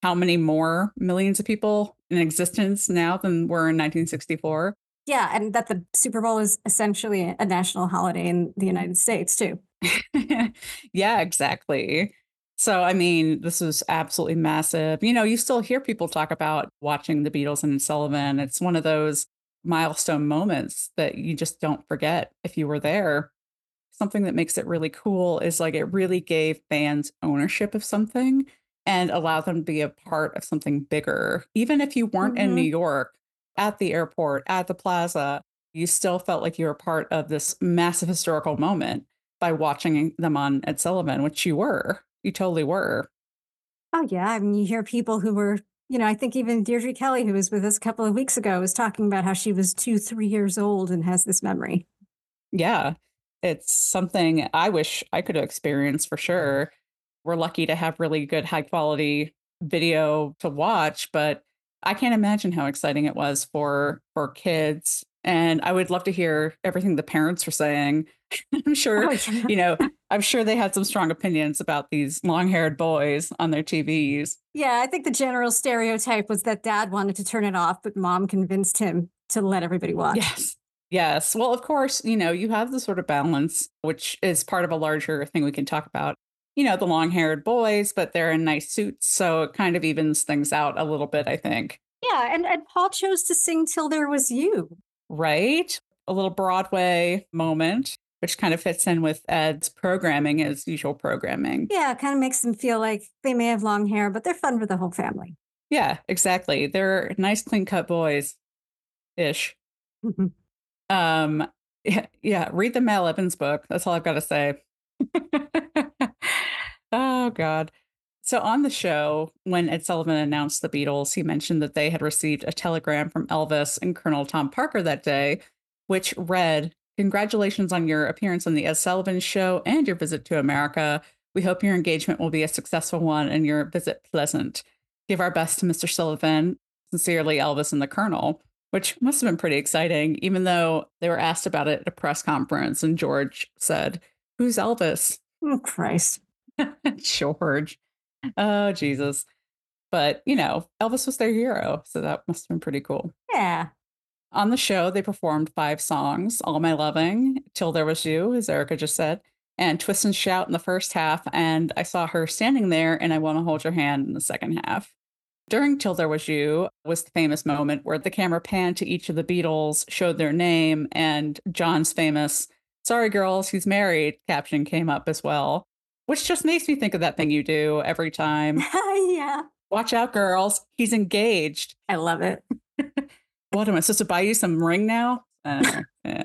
how many more millions of people in existence now than were in 1964? Yeah, and that the Super Bowl is essentially a national holiday in the United States, too. (laughs) yeah, exactly. So, I mean, this was absolutely massive. You know, you still hear people talk about watching the Beatles and Sullivan. It's one of those milestone moments that you just don't forget if you were there. Something that makes it really cool is like it really gave fans ownership of something and allowed them to be a part of something bigger. Even if you weren't mm-hmm. in New York, at the airport, at the plaza, you still felt like you were part of this massive historical moment by watching them on Ed Sullivan, which you were. You totally were. Oh, yeah. I mean, you hear people who were, you know, I think even Deirdre Kelly, who was with us a couple of weeks ago, was talking about how she was two, three years old and has this memory. Yeah. It's something I wish I could have experienced for sure. We're lucky to have really good, high quality video to watch, but I can't imagine how exciting it was for for kids and I would love to hear everything the parents were saying. (laughs) I'm sure, oh, yeah. you know, I'm sure they had some strong opinions about these long haired boys on their TVs. Yeah, I think the general stereotype was that dad wanted to turn it off, but mom convinced him to let everybody watch. Yes. Yes. Well, of course, you know, you have the sort of balance, which is part of a larger thing we can talk about. You know, the long haired boys, but they're in nice suits. So it kind of evens things out a little bit, I think. Yeah. And, and Paul chose to sing Till There Was You. Right. A little Broadway moment, which kind of fits in with Ed's programming, his usual programming. Yeah. It kind of makes them feel like they may have long hair, but they're fun for the whole family. Yeah, exactly. They're nice, clean cut boys ish. Um, yeah, yeah, read the Mal Evans book. That's all I've got to say. (laughs) oh God. So on the show, when Ed Sullivan announced the Beatles, he mentioned that they had received a telegram from Elvis and Colonel Tom Parker that day, which read, Congratulations on your appearance on the Ed Sullivan Show and your visit to America. We hope your engagement will be a successful one and your visit pleasant. Give our best to Mr. Sullivan. Sincerely, Elvis and the Colonel which must have been pretty exciting, even though they were asked about it at a press conference. And George said, Who's Elvis? Oh, Christ. (laughs) George. Oh, Jesus. But, you know, Elvis was their hero. So that must have been pretty cool. Yeah. On the show, they performed five songs All My Loving, Till There Was You, as Erica just said, and Twist and Shout in the first half. And I saw her standing there and I Want to Hold Your Hand in the second half. During Till There Was You was the famous moment where the camera panned to each of the Beatles, showed their name, and John's famous, Sorry girls, he's married caption came up as well, which just makes me think of that thing you do every time. (laughs) yeah. Watch out, girls, he's engaged. I love it. (laughs) what am I supposed to buy you some ring now? Uh, (laughs) eh.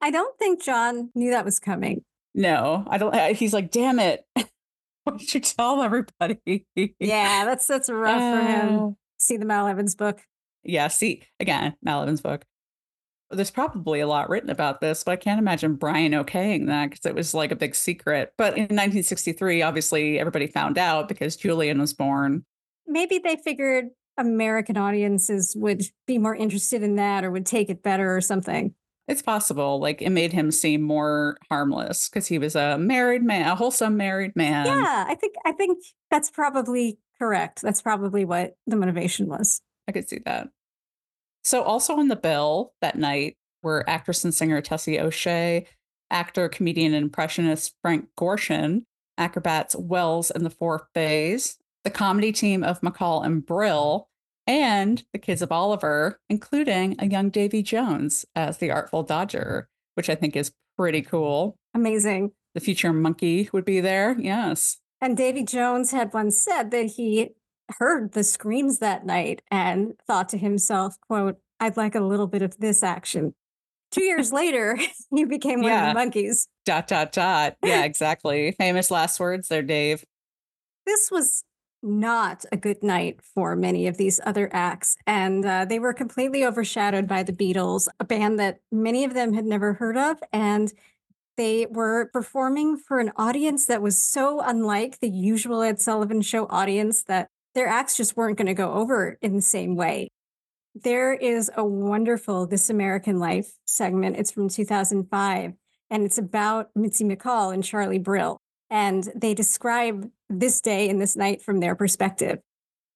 I don't think John knew that was coming. No, I don't. He's like, damn it. (laughs) What did you tell everybody? yeah, that's that's (laughs) rough uh, for him. Oh. See the Mal Evans book. Yeah, see again, Mal Evans book. There's probably a lot written about this, but I can't imagine Brian okaying that because it was like a big secret. But in 1963, obviously everybody found out because Julian was born. Maybe they figured American audiences would be more interested in that or would take it better or something. It's possible. Like it made him seem more harmless because he was a married man, a wholesome married man. Yeah, I think I think that's probably correct. That's probably what the motivation was. I could see that. So also on the bill that night were actress and singer Tessie O'Shea, actor, comedian, and impressionist Frank Gorshin, acrobats Wells and the Four Fays, the comedy team of McCall and Brill, and the kids of Oliver, including a young Davy Jones as the Artful Dodger, which I think is pretty cool. Amazing. The future Monkee would be there. Yes. And Davy Jones had once said that he heard the screams that night and thought to himself, quote, I'd like a little bit of this action. Two years (laughs) later, he became one yeah. of the Monkees. Dot, dot, dot. Yeah, (laughs) exactly. Famous last words there, Dave. This was not a good night for many of these other acts. And uh, they were completely overshadowed by the Beatles, a band that many of them had never heard of. And they were performing for an audience that was so unlike the usual Ed Sullivan Show audience that their acts just weren't going to go over in the same way. There is a wonderful This American Life segment. It's from 2005, and it's about Mitzi McCall and Charlie Brill. And they describe this day and this night from their perspective.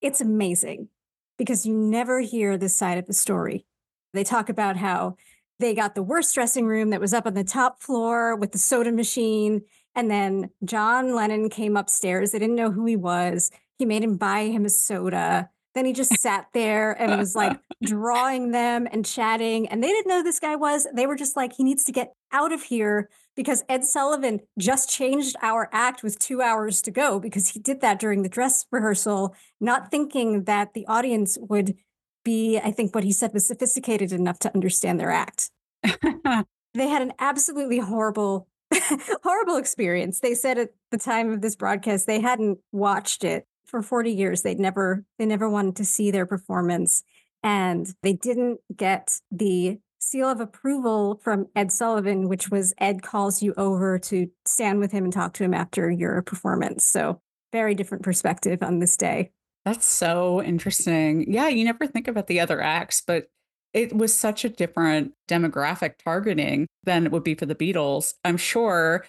It's amazing because you never hear this side of the story. They talk about how they got the worst dressing room that was up on the top floor with the soda machine. And then John Lennon came upstairs. They didn't know who he was. He made him buy him a soda. Then he just sat there and was like (laughs) drawing them and chatting. And they didn't know this guy was. They were just like, he needs to get out of here because Ed Sullivan just changed our act with two hours to go because he did that during the dress rehearsal, not thinking that the audience would be, I think what he said was sophisticated enough to understand their act. (laughs) they had an absolutely horrible, (laughs) horrible experience. They said at the time of this broadcast, they hadn't watched it for 40 years. They'd never, they never wanted to see their performance. And they didn't get the seal of approval from Ed Sullivan, which was Ed calls you over to stand with him and talk to him after your performance. So, very different perspective on this day. That's so interesting. Yeah, you never think about the other acts, but it was such a different demographic targeting than it would be for the Beatles. I'm sure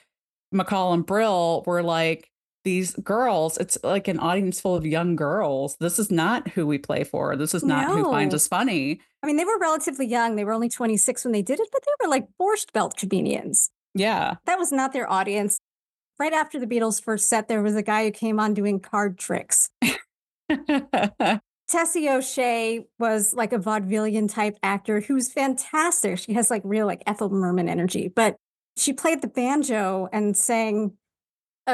McCall and Brill were like, these girls, it's like an audience full of young girls. This is not who we play for. This is not who finds us funny. I mean, they were relatively young. They were only 26 when they did it, but they were like Borscht Belt comedians. Yeah. That was not their audience. Right after the Beatles first set, there was a guy who came on doing card tricks. (laughs) Tessie O'Shea was like a vaudevillian type actor who's fantastic. She has like real like Ethel Merman energy, but she played the banjo and sang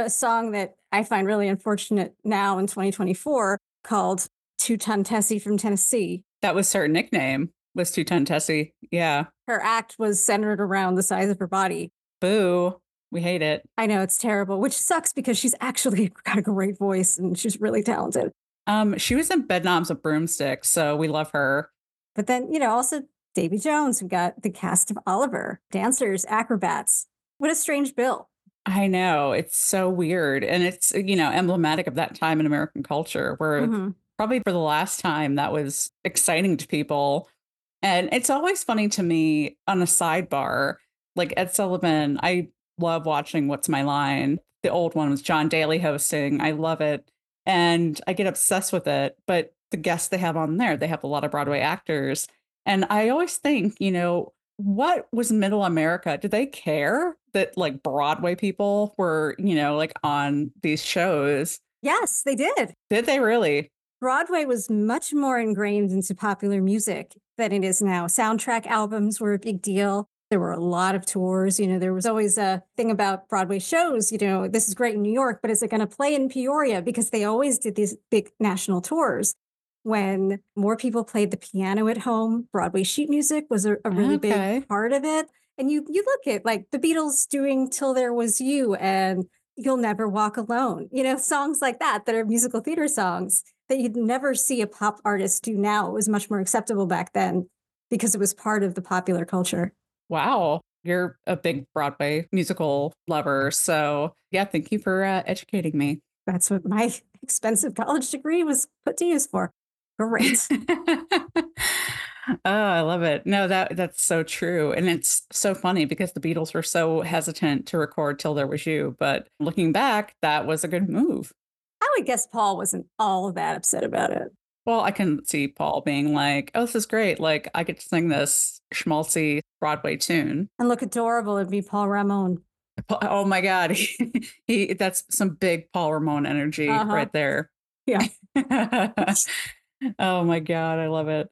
a song that I find really unfortunate now in 2024 called Two Ton Tessie from Tennessee. that was her nickname, was Two Ton Tessie. Yeah. Her act was centered around the size of her body. Boo. We hate it. I know it's terrible, which sucks because she's actually (laughs) got a great voice and she's really talented. Um, she was in Bedknobs with Broomsticks, so we love her. But then, you know, also Davy Jones, we've got the cast of Oliver, dancers, acrobats. What a strange bill. I know. It's so weird. And it's, you know, emblematic of that time in American culture where Mhm. probably for the last time that was exciting to people. And it's always funny to me on a sidebar, like Ed Sullivan, I love watching What's My Line. The old one was John Daly hosting. I love it. And I get obsessed with it. But the guests they have on there, they have a lot of Broadway actors. And I always think, you know, what was middle America? Did they care that like Broadway people were, you know, like on these shows? Yes, they did. Did they really? Broadway was much more ingrained into popular music than it is now. Soundtrack albums were a big deal. There were a lot of tours. You know, there was always a thing about Broadway shows. You know, this is great in New York, but is it going to play in Peoria? Because they always did these big national tours. When more people played the piano at home, Broadway sheet music was a, a really Okay. big part of it. And you you look at like the Beatles doing "Till There Was You" and "You'll Never Walk Alone." You know, songs like that that are musical theater songs that you'd never see a pop artist do now. It was much more acceptable back then because it was part of the popular culture. Wow. You're a big Broadway musical lover. So, yeah, thank you for uh, educating me. That's what my (laughs) expensive college degree was put to use for. Great. (laughs) oh, I love it. No, that that's so true. And it's so funny because the Beatles were so hesitant to record Till There Was You, but looking back, that was a good move. I would guess Paul wasn't all that upset about it. Well, I can see Paul being like, "Oh, this is great. Like I get to sing this schmaltzy Broadway tune." And look adorable and be Paul Ramon. Oh my God. He, (laughs) he that's some big Paul Ramon energy Uh-huh. right there. Yeah. (laughs) oh my God. I love it.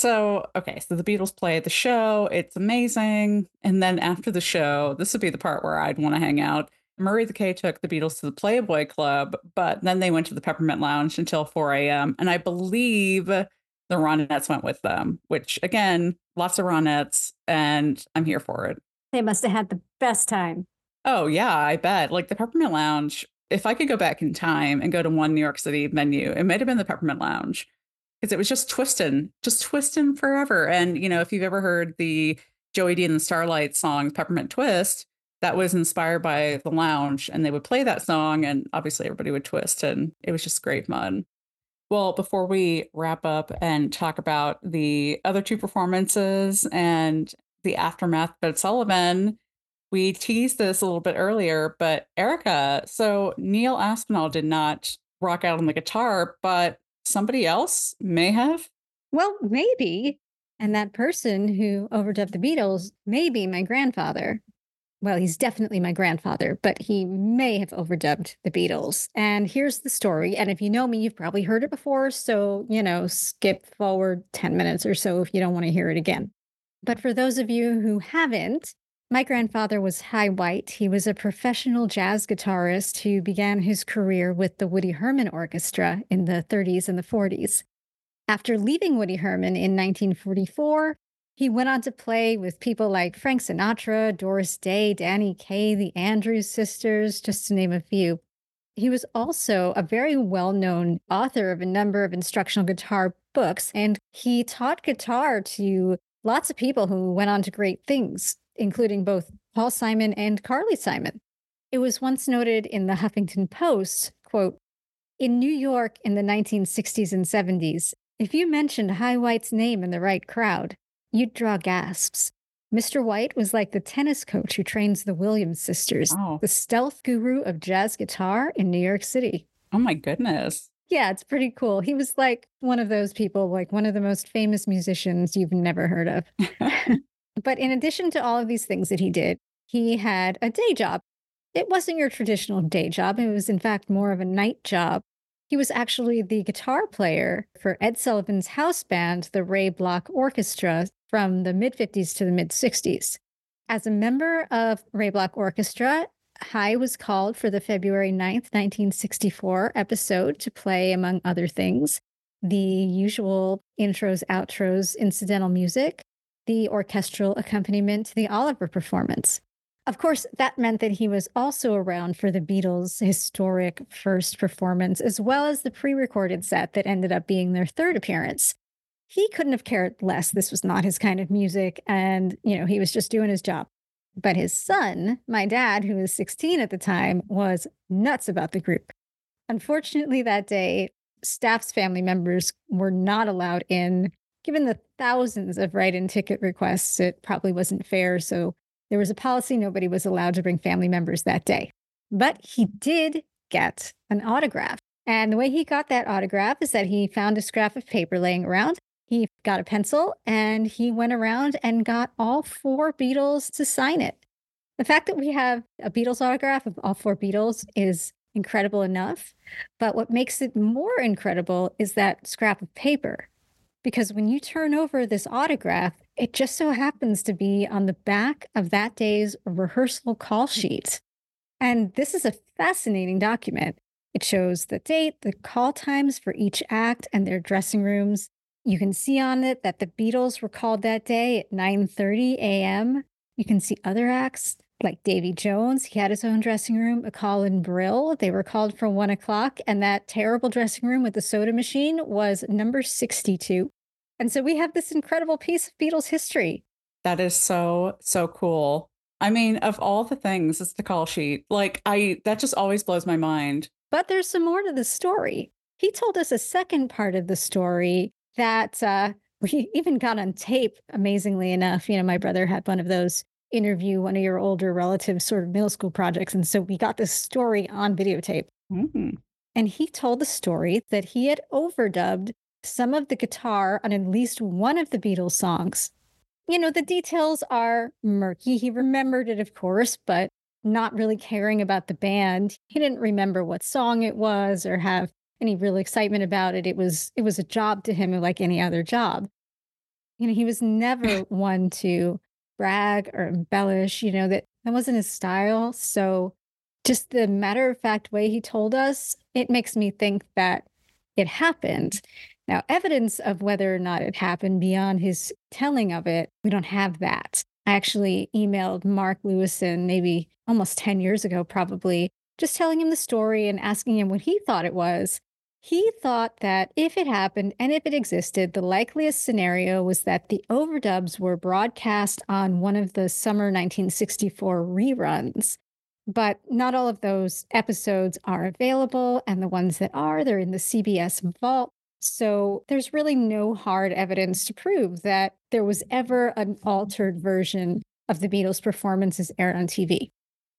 So, okay. So the Beatles play the show. It's amazing. And then after the show, this would be the part where I'd want to hang out. Murray the K took the Beatles to the Playboy Club, but then they went to the Peppermint Lounge until 4 a.m. And I believe the Ronettes went with them, which again, lots of Ronettes, and I'm here for it. They must have had the best time. Oh yeah, I bet. Like the Peppermint Lounge, if I could go back in time and go to one New York City venue, it might have been the Peppermint Lounge. Because it was just twisting, just twisting forever. And you know, if you've ever heard the Joey Dee and the Starlight song Peppermint Twist, that was inspired by the lounge. And they would play that song and obviously everybody would twist. And it was just great fun. Well, before we wrap up and talk about the other two performances and the aftermath of Sullivan, we teased this a little bit earlier, but Erika, so Neil Aspinall did not rock out on the guitar, but somebody else may have. Well, maybe. And that person who overdubbed the Beatles may be my grandfather. Well, he's definitely my grandfather, but he may have overdubbed the Beatles. And here's the story. And if you know me, you've probably heard it before. So, you know, skip forward 10 minutes or so if you don't want to hear it again. But for those of you who haven't, my grandfather was Hy White. He was a professional jazz guitarist who began his career with the Woody Herman Orchestra in the 30s and the 40s. After leaving Woody Herman in 1944, he went on to play with people like Frank Sinatra, Doris Day, Danny Kaye, the Andrews sisters, just to name a few. He was also a very well known author of a number of instructional guitar books, and he taught guitar to lots of people who went on to great things, including both Paul Simon and Carly Simon. It was once noted in the Huffington Post, quote, in New York in the 1960s and 70s, if you mentioned Hy White's name in the right crowd, you'd draw gasps. Mr. White was like the tennis coach who trains the Williams sisters, Oh. the stealth guru of jazz guitar in New York City. Oh my goodness. Yeah, it's pretty cool. He was like one of those people, like one of the most famous musicians you've never heard of. (laughs) but in addition to all of these things that he did, he had a day job. It wasn't your traditional day job, it was, in fact, more of a night job. He was actually the guitar player for Ed Sullivan's house band, the Ray Bloch Orchestra, from the mid 50s to the mid 60s. As a member of Ray Bloch Orchestra, Hy was called for the February 9th, 1964 episode to play, among other things, the usual intros, outros, incidental music, the orchestral accompaniment to the Oliver performance. Of course, that meant that he was also around for the Beatles' historic first performance, as well as the pre recorded set that ended up being their third appearance. He couldn't have cared less. This was not his kind of music. And, you know, he was just doing his job. But his son, my dad, who was 16 at the time, was nuts about the group. Unfortunately, that day, staff's family members were not allowed in. Given the thousands of write in ticket requests, it probably wasn't fair. So there was a policy nobody was allowed to bring family members that day. But he did get an autograph. And the way he got that autograph is that he found a scrap of paper laying around. He got a pencil and he went around and got all four Beatles to sign it. The fact that we have a Beatles autograph of all four Beatles is incredible enough. But what makes it more incredible is that scrap of paper. Because when you turn over this autograph, it just so happens to be on the back of that day's rehearsal call mm. sheet. And this is a fascinating document. It shows the date, the call times for each act and their dressing rooms. You can see on it that the Beatles were called that day at 9:30 a.m. You can see other acts like Davy Jones. He had his own dressing room. McCall and Brill, they were called for one o'clock. And that terrible dressing room with the soda machine was number 62. And so we have this incredible piece of Beatles history. That is so, so cool. I mean, of all the things, it's the call sheet. Like, I, that just always blows my mind. But there's some more to the story. He told us a second part of the story that uh, (laughs) we even got on tape, amazingly enough. You know, my brother had one of those interview one of your older relatives sort of middle school projects. And so we got this story on videotape. Mm. And he told the story that he had overdubbed some of the guitar on at least one of the Beatles songs. You know, the details are murky. He remembered it, of course, but not really caring about the band. He didn't remember what song it was or have any real excitement about it. It was it was a job to him like any other job. You know, he was never (laughs) one to brag or embellish, you know, that that wasn't his style. So just the matter of fact way he told us, it makes me think that it happened. Now, evidence of whether or not it happened beyond his telling of it, we don't have that. I actually emailed Mark Lewisohn maybe almost 10 years ago, probably, just telling him the story and asking him what he thought it was. He thought that if it happened and if it existed, the likeliest scenario was that the overdubs were broadcast on one of the summer 1964 reruns. But not all of those episodes are available, and the ones that are, they're in the CBS vault. So there's really no hard evidence to prove that there was ever an altered version of the Beatles' performances aired on TV.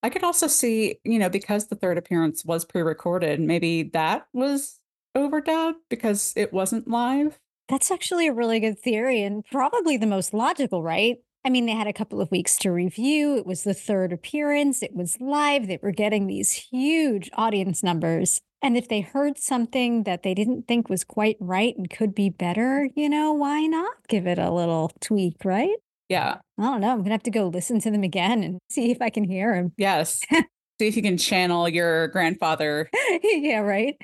I could also see, you know, because the third appearance was pre recorded, maybe that was overdubbed because it wasn't live. That's actually a really good theory and probably the most logical, right? I mean, they had a couple of weeks to review. It was the third appearance, it was live. They were getting these huge audience numbers. And if they heard something that they didn't think was quite right and could be better, you know, why not give it a little tweak, right? Yeah. I don't know. I'm going to have to go listen to them again and (laughs) see if I can hear them. Yes. (laughs) see if you can channel your grandfather. (laughs) yeah, right.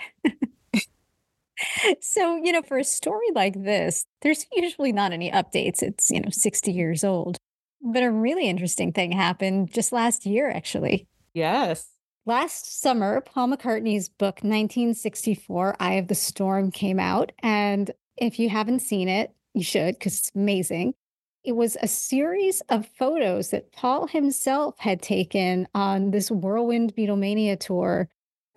So, you know, for a story like this, there's usually not any updates. It's, you know, 60 years old. But a really interesting thing happened just last year, actually. Yes. Last summer, Paul McCartney's book, 1964, Eye of the Storm, came out. And if you haven't seen it, you should, because it's amazing. It was a series of photos that Paul himself had taken on this whirlwind Beatlemania tour.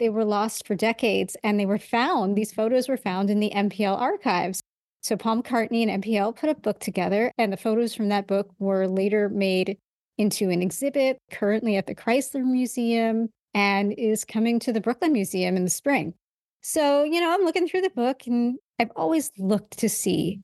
They were lost for decades and they were found, these photos were found in the MPL archives. So Paul McCartney and MPL put a book together, and the photos from that book were later made into an exhibit currently at the Chrysler Museum and is coming to the Brooklyn Museum in the spring. So, you know, I'm looking through the book and I've always looked to see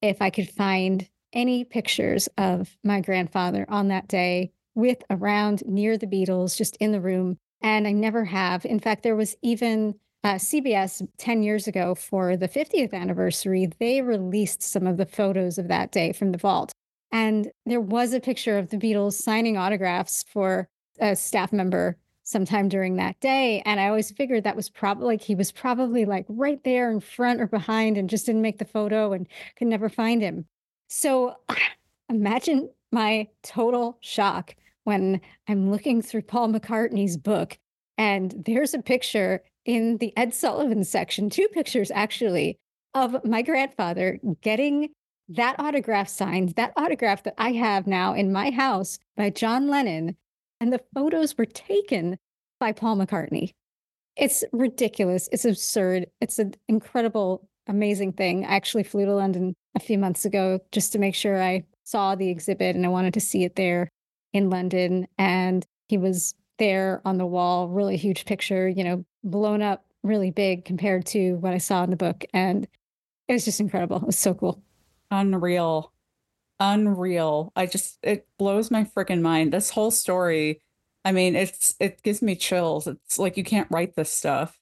if I could find any pictures of my grandfather on that day with around near the Beatles, just in the room. And I never have. In fact, there was even uh, CBS 10 years ago for the 50th anniversary, they released some of the photos of that day from the vault. And there was a picture of the Beatles signing autographs for a staff member sometime during that day. And I always figured that was probably like he was probably like right there in front or behind and just didn't make the photo and could never find him. So (laughs) imagine my total shock when I'm looking through Paul McCartney's book and there's a picture in the Ed Sullivan section, two pictures actually, of my grandfather getting that autograph signed, that autograph that I have now in my house by John Lennon. And the photos were taken by Paul McCartney. It's ridiculous. It's absurd. It's an incredible, amazing thing. I actually flew to London a few months ago just to make sure I saw the exhibit and I wanted to see it there in London. And he was there on the wall, really huge picture, you know, blown up really big compared to what I saw in the book. And it was just incredible. It was so cool. Unreal. Unreal. I just, it blows my freaking mind. This whole story, I mean, it's, it gives me chills. It's like you can't write this stuff,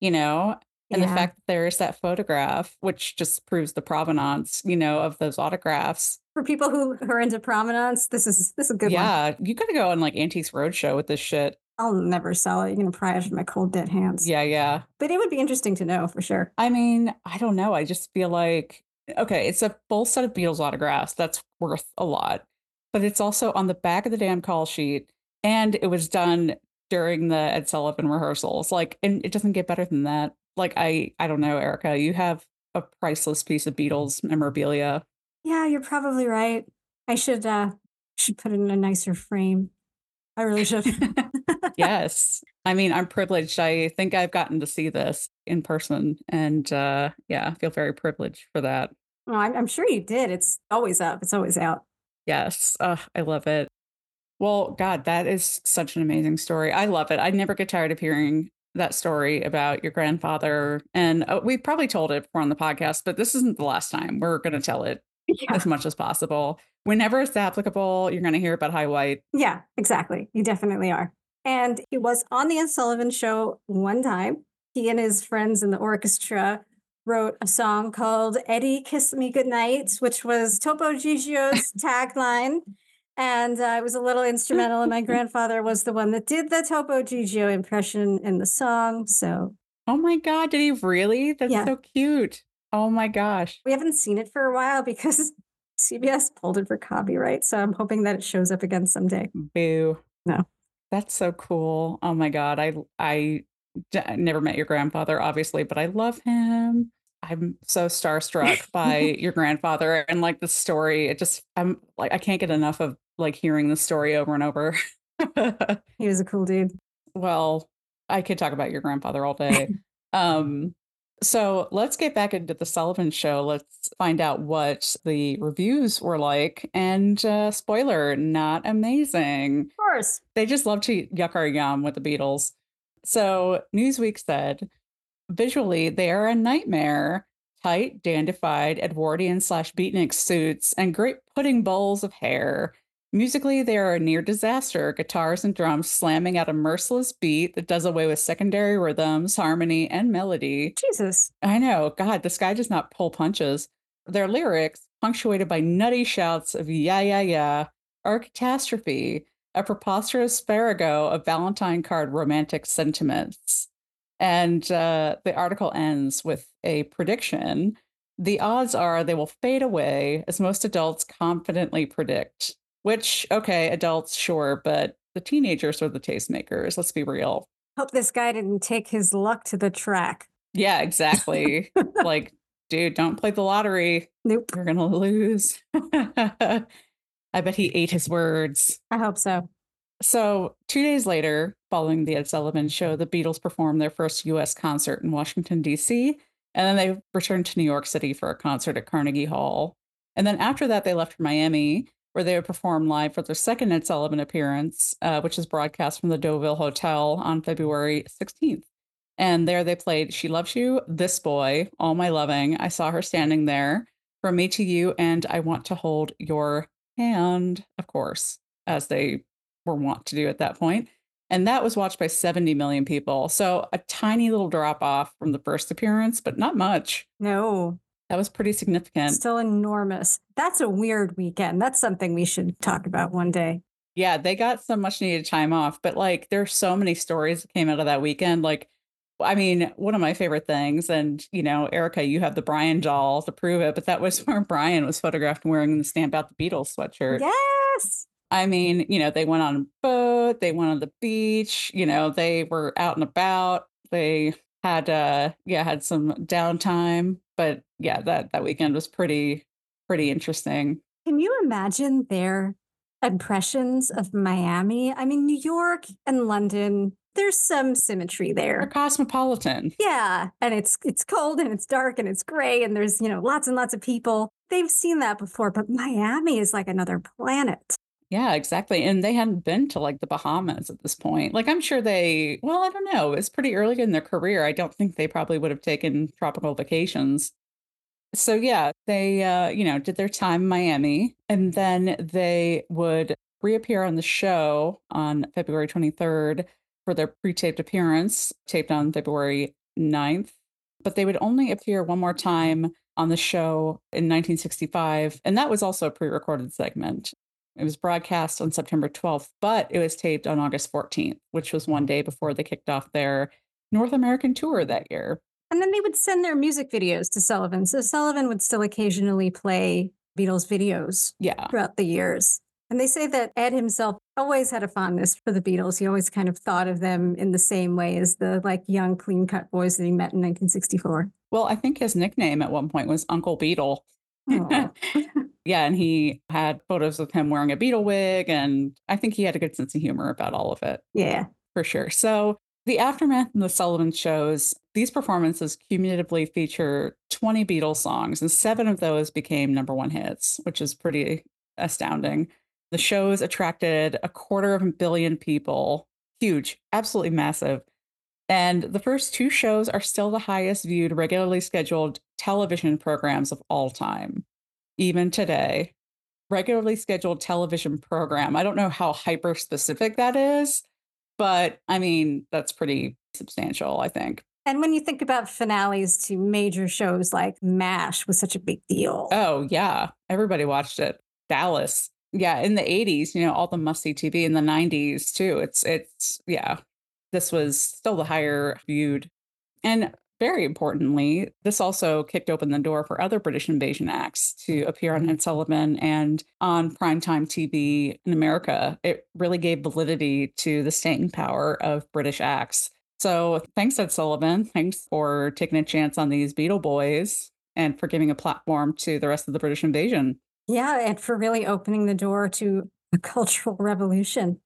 you know? And yeah. the fact that there's that photograph, which just proves the provenance, you know, of those autographs. For people who, who are into provenance, this is this is a good yeah, one. Yeah, you gotta go on like Antiques Roadshow with this shit. I'll never sell it. You're gonna pry it from my cold dead hands. Yeah, yeah. But it would be interesting to know for sure. I mean, I don't know. I just feel like okay, it's a full set of Beatles autographs. That's worth a lot. But it's also on the back of the damn call sheet. And it was done during the Ed Sullivan rehearsals. Like, and it doesn't get better than that. Like, I I don't know, Erika. You have a priceless piece of Beatles memorabilia. Yeah, you're probably right. I should uh should put it in a nicer frame. I really should. (laughs) yes. I mean, I'm privileged. I think I've gotten to see this in person. And uh, yeah, I feel very privileged for that. Oh, I'm, I'm sure you did. It's always up, it's always out. Yes. Uh, I love it. Well, God, that is such an amazing story. I love it. I never get tired of hearing that story about your grandfather. And uh, we probably told it before on the podcast, but this isn't the last time. We're going to tell it yeah. as much as possible. Whenever it's applicable, you're going to hear about Hy White. Yeah, exactly. You definitely are. And he was on the Ed Sullivan show one time. He and his friends in the orchestra wrote a song called Eddie Kiss Me Goodnight, which was Topo Gigio's (laughs) tagline. And uh, it was a little instrumental, and my (laughs) grandfather was the one that did the Topo Gigio impression in the song. So, oh my God, did he really? That's yeah. so cute. Oh my gosh. We haven't seen it for a while because (laughs) CBS pulled it for copyright. So I'm hoping that it shows up again someday. Boo. No. That's so cool. Oh my God. I, I never met your grandfather, obviously, but I love him. I'm so starstruck by (laughs) your grandfather and like the story. It just, I'm like, I can't get enough of like hearing the story over and over. (laughs) he was a cool dude. Well, I could talk about your grandfather all day. um, so let's get back into the Sullivan show. Let's find out what the reviews were like. And uh, spoiler, not amazing. Of course. They just love to yuck our yum with the Beatles. So Newsweek said visually, they are a nightmare. Tight, dandified, Edwardian slash beatnik suits and great pudding bowls of hair. Musically, they are a near disaster, guitars and drums slamming out a merciless beat that does away with secondary rhythms, harmony, and melody. Jesus. I know. God, this guy does not pull punches. Their lyrics, punctuated by nutty shouts of yeah, yeah, yeah, are a catastrophe, a preposterous farrago of Valentine card romantic sentiments. And uh, the article ends with a prediction. The odds are they will fade away, as most adults confidently predict. Which, okay, adults, sure, but the teenagers are the tastemakers. Let's be real. Hope this guy didn't take his luck to the track. Yeah, exactly. like, dude, don't play the lottery. (laughs) Nope. You're going to lose. (laughs) I bet he ate his words. I hope so. So, two days later, following the Ed Sullivan show, the Beatles performed their first US concert in Washington, D.C. And then they returned to New York City for a concert at Carnegie Hall. And then after that, they left for Miami, where they would perform live for their second Ed Sullivan appearance, uh, which is broadcast from the Deauville Hotel on February 16th. And there they played She Loves You, This Boy, All My Loving. I saw her standing there from me to you, and I want to hold your hand, of course, as they were wont to do at that point. And that was watched by 70 million people. So a tiny little drop off from the first appearance, but not much. No, That was pretty significant. still enormous. That's a weird weekend. That's something we should talk about one day. Yeah, they got some much needed time off, but like there's so many stories that came out of that weekend. Like, I mean, one of my favorite things, and you know, Erika, you have the Brian doll to prove it, but that was (laughs) where Brian was photographed wearing the Stamp Out the Beatles sweatshirt. Yes. I mean, you know, they went on a boat, they went on the beach, you know, they were out and about. They had uh yeah, had some downtime, but yeah, that that weekend was pretty pretty interesting. Can you imagine their impressions of Miami? I mean, New York and London, there's some symmetry They're there. cosmopolitan. Yeah, and it's it's cold and it's dark and it's gray and there's, you know, lots and lots of people. They've seen that before, but Miami is like another planet. Yeah, exactly. And they hadn't been to like the Bahamas at this point. Like I'm sure they, well, I don't know. It's pretty early in their career. I don't think they probably would have taken tropical vacations. So yeah, they uh, you know, did their time in Miami and then they would reappear on the show on February 23rd for their pre-taped appearance, taped on February 9th. But they would only appear one more time on the show in 1965, and that was also a pre-recorded segment. It was broadcast on September 12th, but it was taped on August 14th, which was one mm. day before they kicked off their North American tour that year. And then they would send their music videos to Sullivan. So Sullivan would still occasionally play Beatles videos Yeah. throughout the years. And they say that Ed himself always had a fondness for the Beatles. He always kind of thought of them in the same way as the like young, clean cut boys that he met in 1964. Well, I think his nickname at one point was Uncle Beetle. Oh. Aw. (laughs) yeah, and he had photos of him wearing a Beatle wig, and I think he had a good sense of humor about all of it. yeah. for sure. So, the aftermath and the Sullivan shows, these performances cumulatively feature 20 Beatles songs, and seven of those became number one hits, which is pretty astounding. The shows attracted a quarter of a billion people, huge, absolutely massive. And the first two shows are still the highest viewed regularly scheduled television programs of all time, even today. Regularly scheduled television program. I don't know how hyper specific that is, but I mean, that's pretty substantial, I think. And when you think about finales to major shows like MASH was such a big deal. Oh, yeah. Everybody watched it. Dallas. Yeah, in the 80s, you know, all the must see TV in the 90s too. It's, it's, yeah, this was still the higher viewed. And very importantly, this also kicked open the door for other British invasion acts to appear on mm-hmm. Ed Sullivan and on primetime TV in America. It really gave validity to the staying power of British acts. So thanks, Ed Sullivan. Thanks for taking a chance on these Beatle Boys and for giving a platform to the rest of the British invasion. Yeah, and for really opening the door to a (laughs) cultural revolution.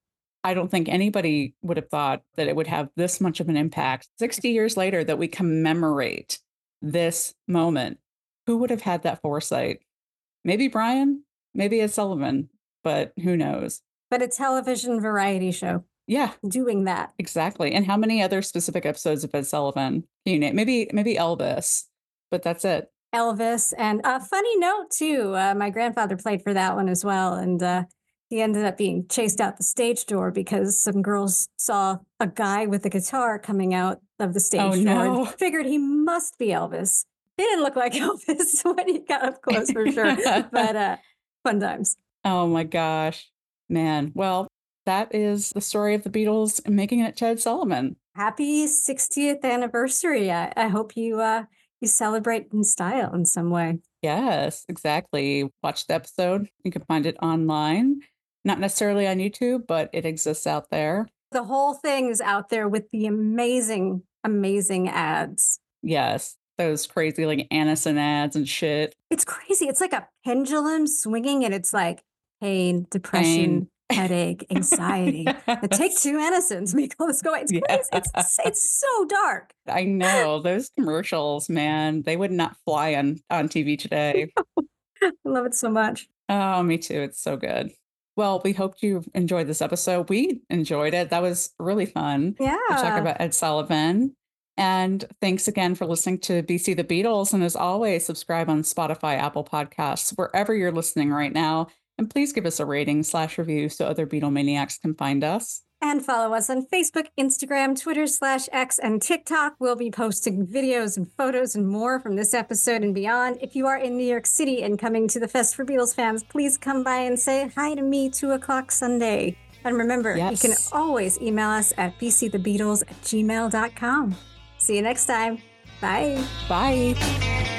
I don't think anybody would have thought that it would have this much of an impact 60 years later that we commemorate this moment. Who would have had that foresight? Maybe Brian, maybe Ed Sullivan, but who knows? But a television variety show Yeah, doing that. exactly. And how many other specific episodes of Ed Sullivan? You name? Maybe, maybe Elvis, but that's it. Elvis. And a funny note, too. Uh, my grandfather played for that one as well. And uh, he ended up being chased out the stage door because some girls saw a guy with a guitar coming out of the stage Oh, door no. and figured he must be Elvis. He didn't look like (laughs) Elvis when he got up close for sure. (laughs) but uh, fun times. Oh my gosh, man. Well, that is the story of the Beatles making it to Ed Sullivan. Happy 60th anniversary. I, I hope you uh, you celebrate in style in some way. Yes, exactly. Watch the episode. You can find it online, not necessarily on YouTube, but it exists out there. The whole thing is out there with the amazing, amazing ads. Yes, those crazy like Anacin ads and shit. It's crazy. It's like a pendulum swinging and it's like pain, depression, Pain. headache, anxiety. (laughs) the take two Anacins (laughs) make all this go. It's crazy. Yeah. It's, it's so dark. I know those commercials, man. They would not fly on on TV today. (laughs) I love it so much. Oh, me too. It's so good. Well, we hope you enjoyed this episode. We enjoyed it. That was really fun. Yeah. To talk about Ed Sullivan. And thanks again for listening to BC the Beatles. And as always, subscribe on Spotify, Apple Podcasts, wherever you're listening right now. And please give us a rating slash review so other Beatle maniacs can find us. And follow us on Facebook, Instagram, Twitter slash X, and TikTok. We'll be posting videos and photos and more from this episode and beyond. If you are in New York City and coming to the Fest for Beatles fans, please come by and say hi to me 2 o'clock Sunday. And remember, yes. you can always email us at bcthebeatles at gmail.com. See you next time. Bye. Bye.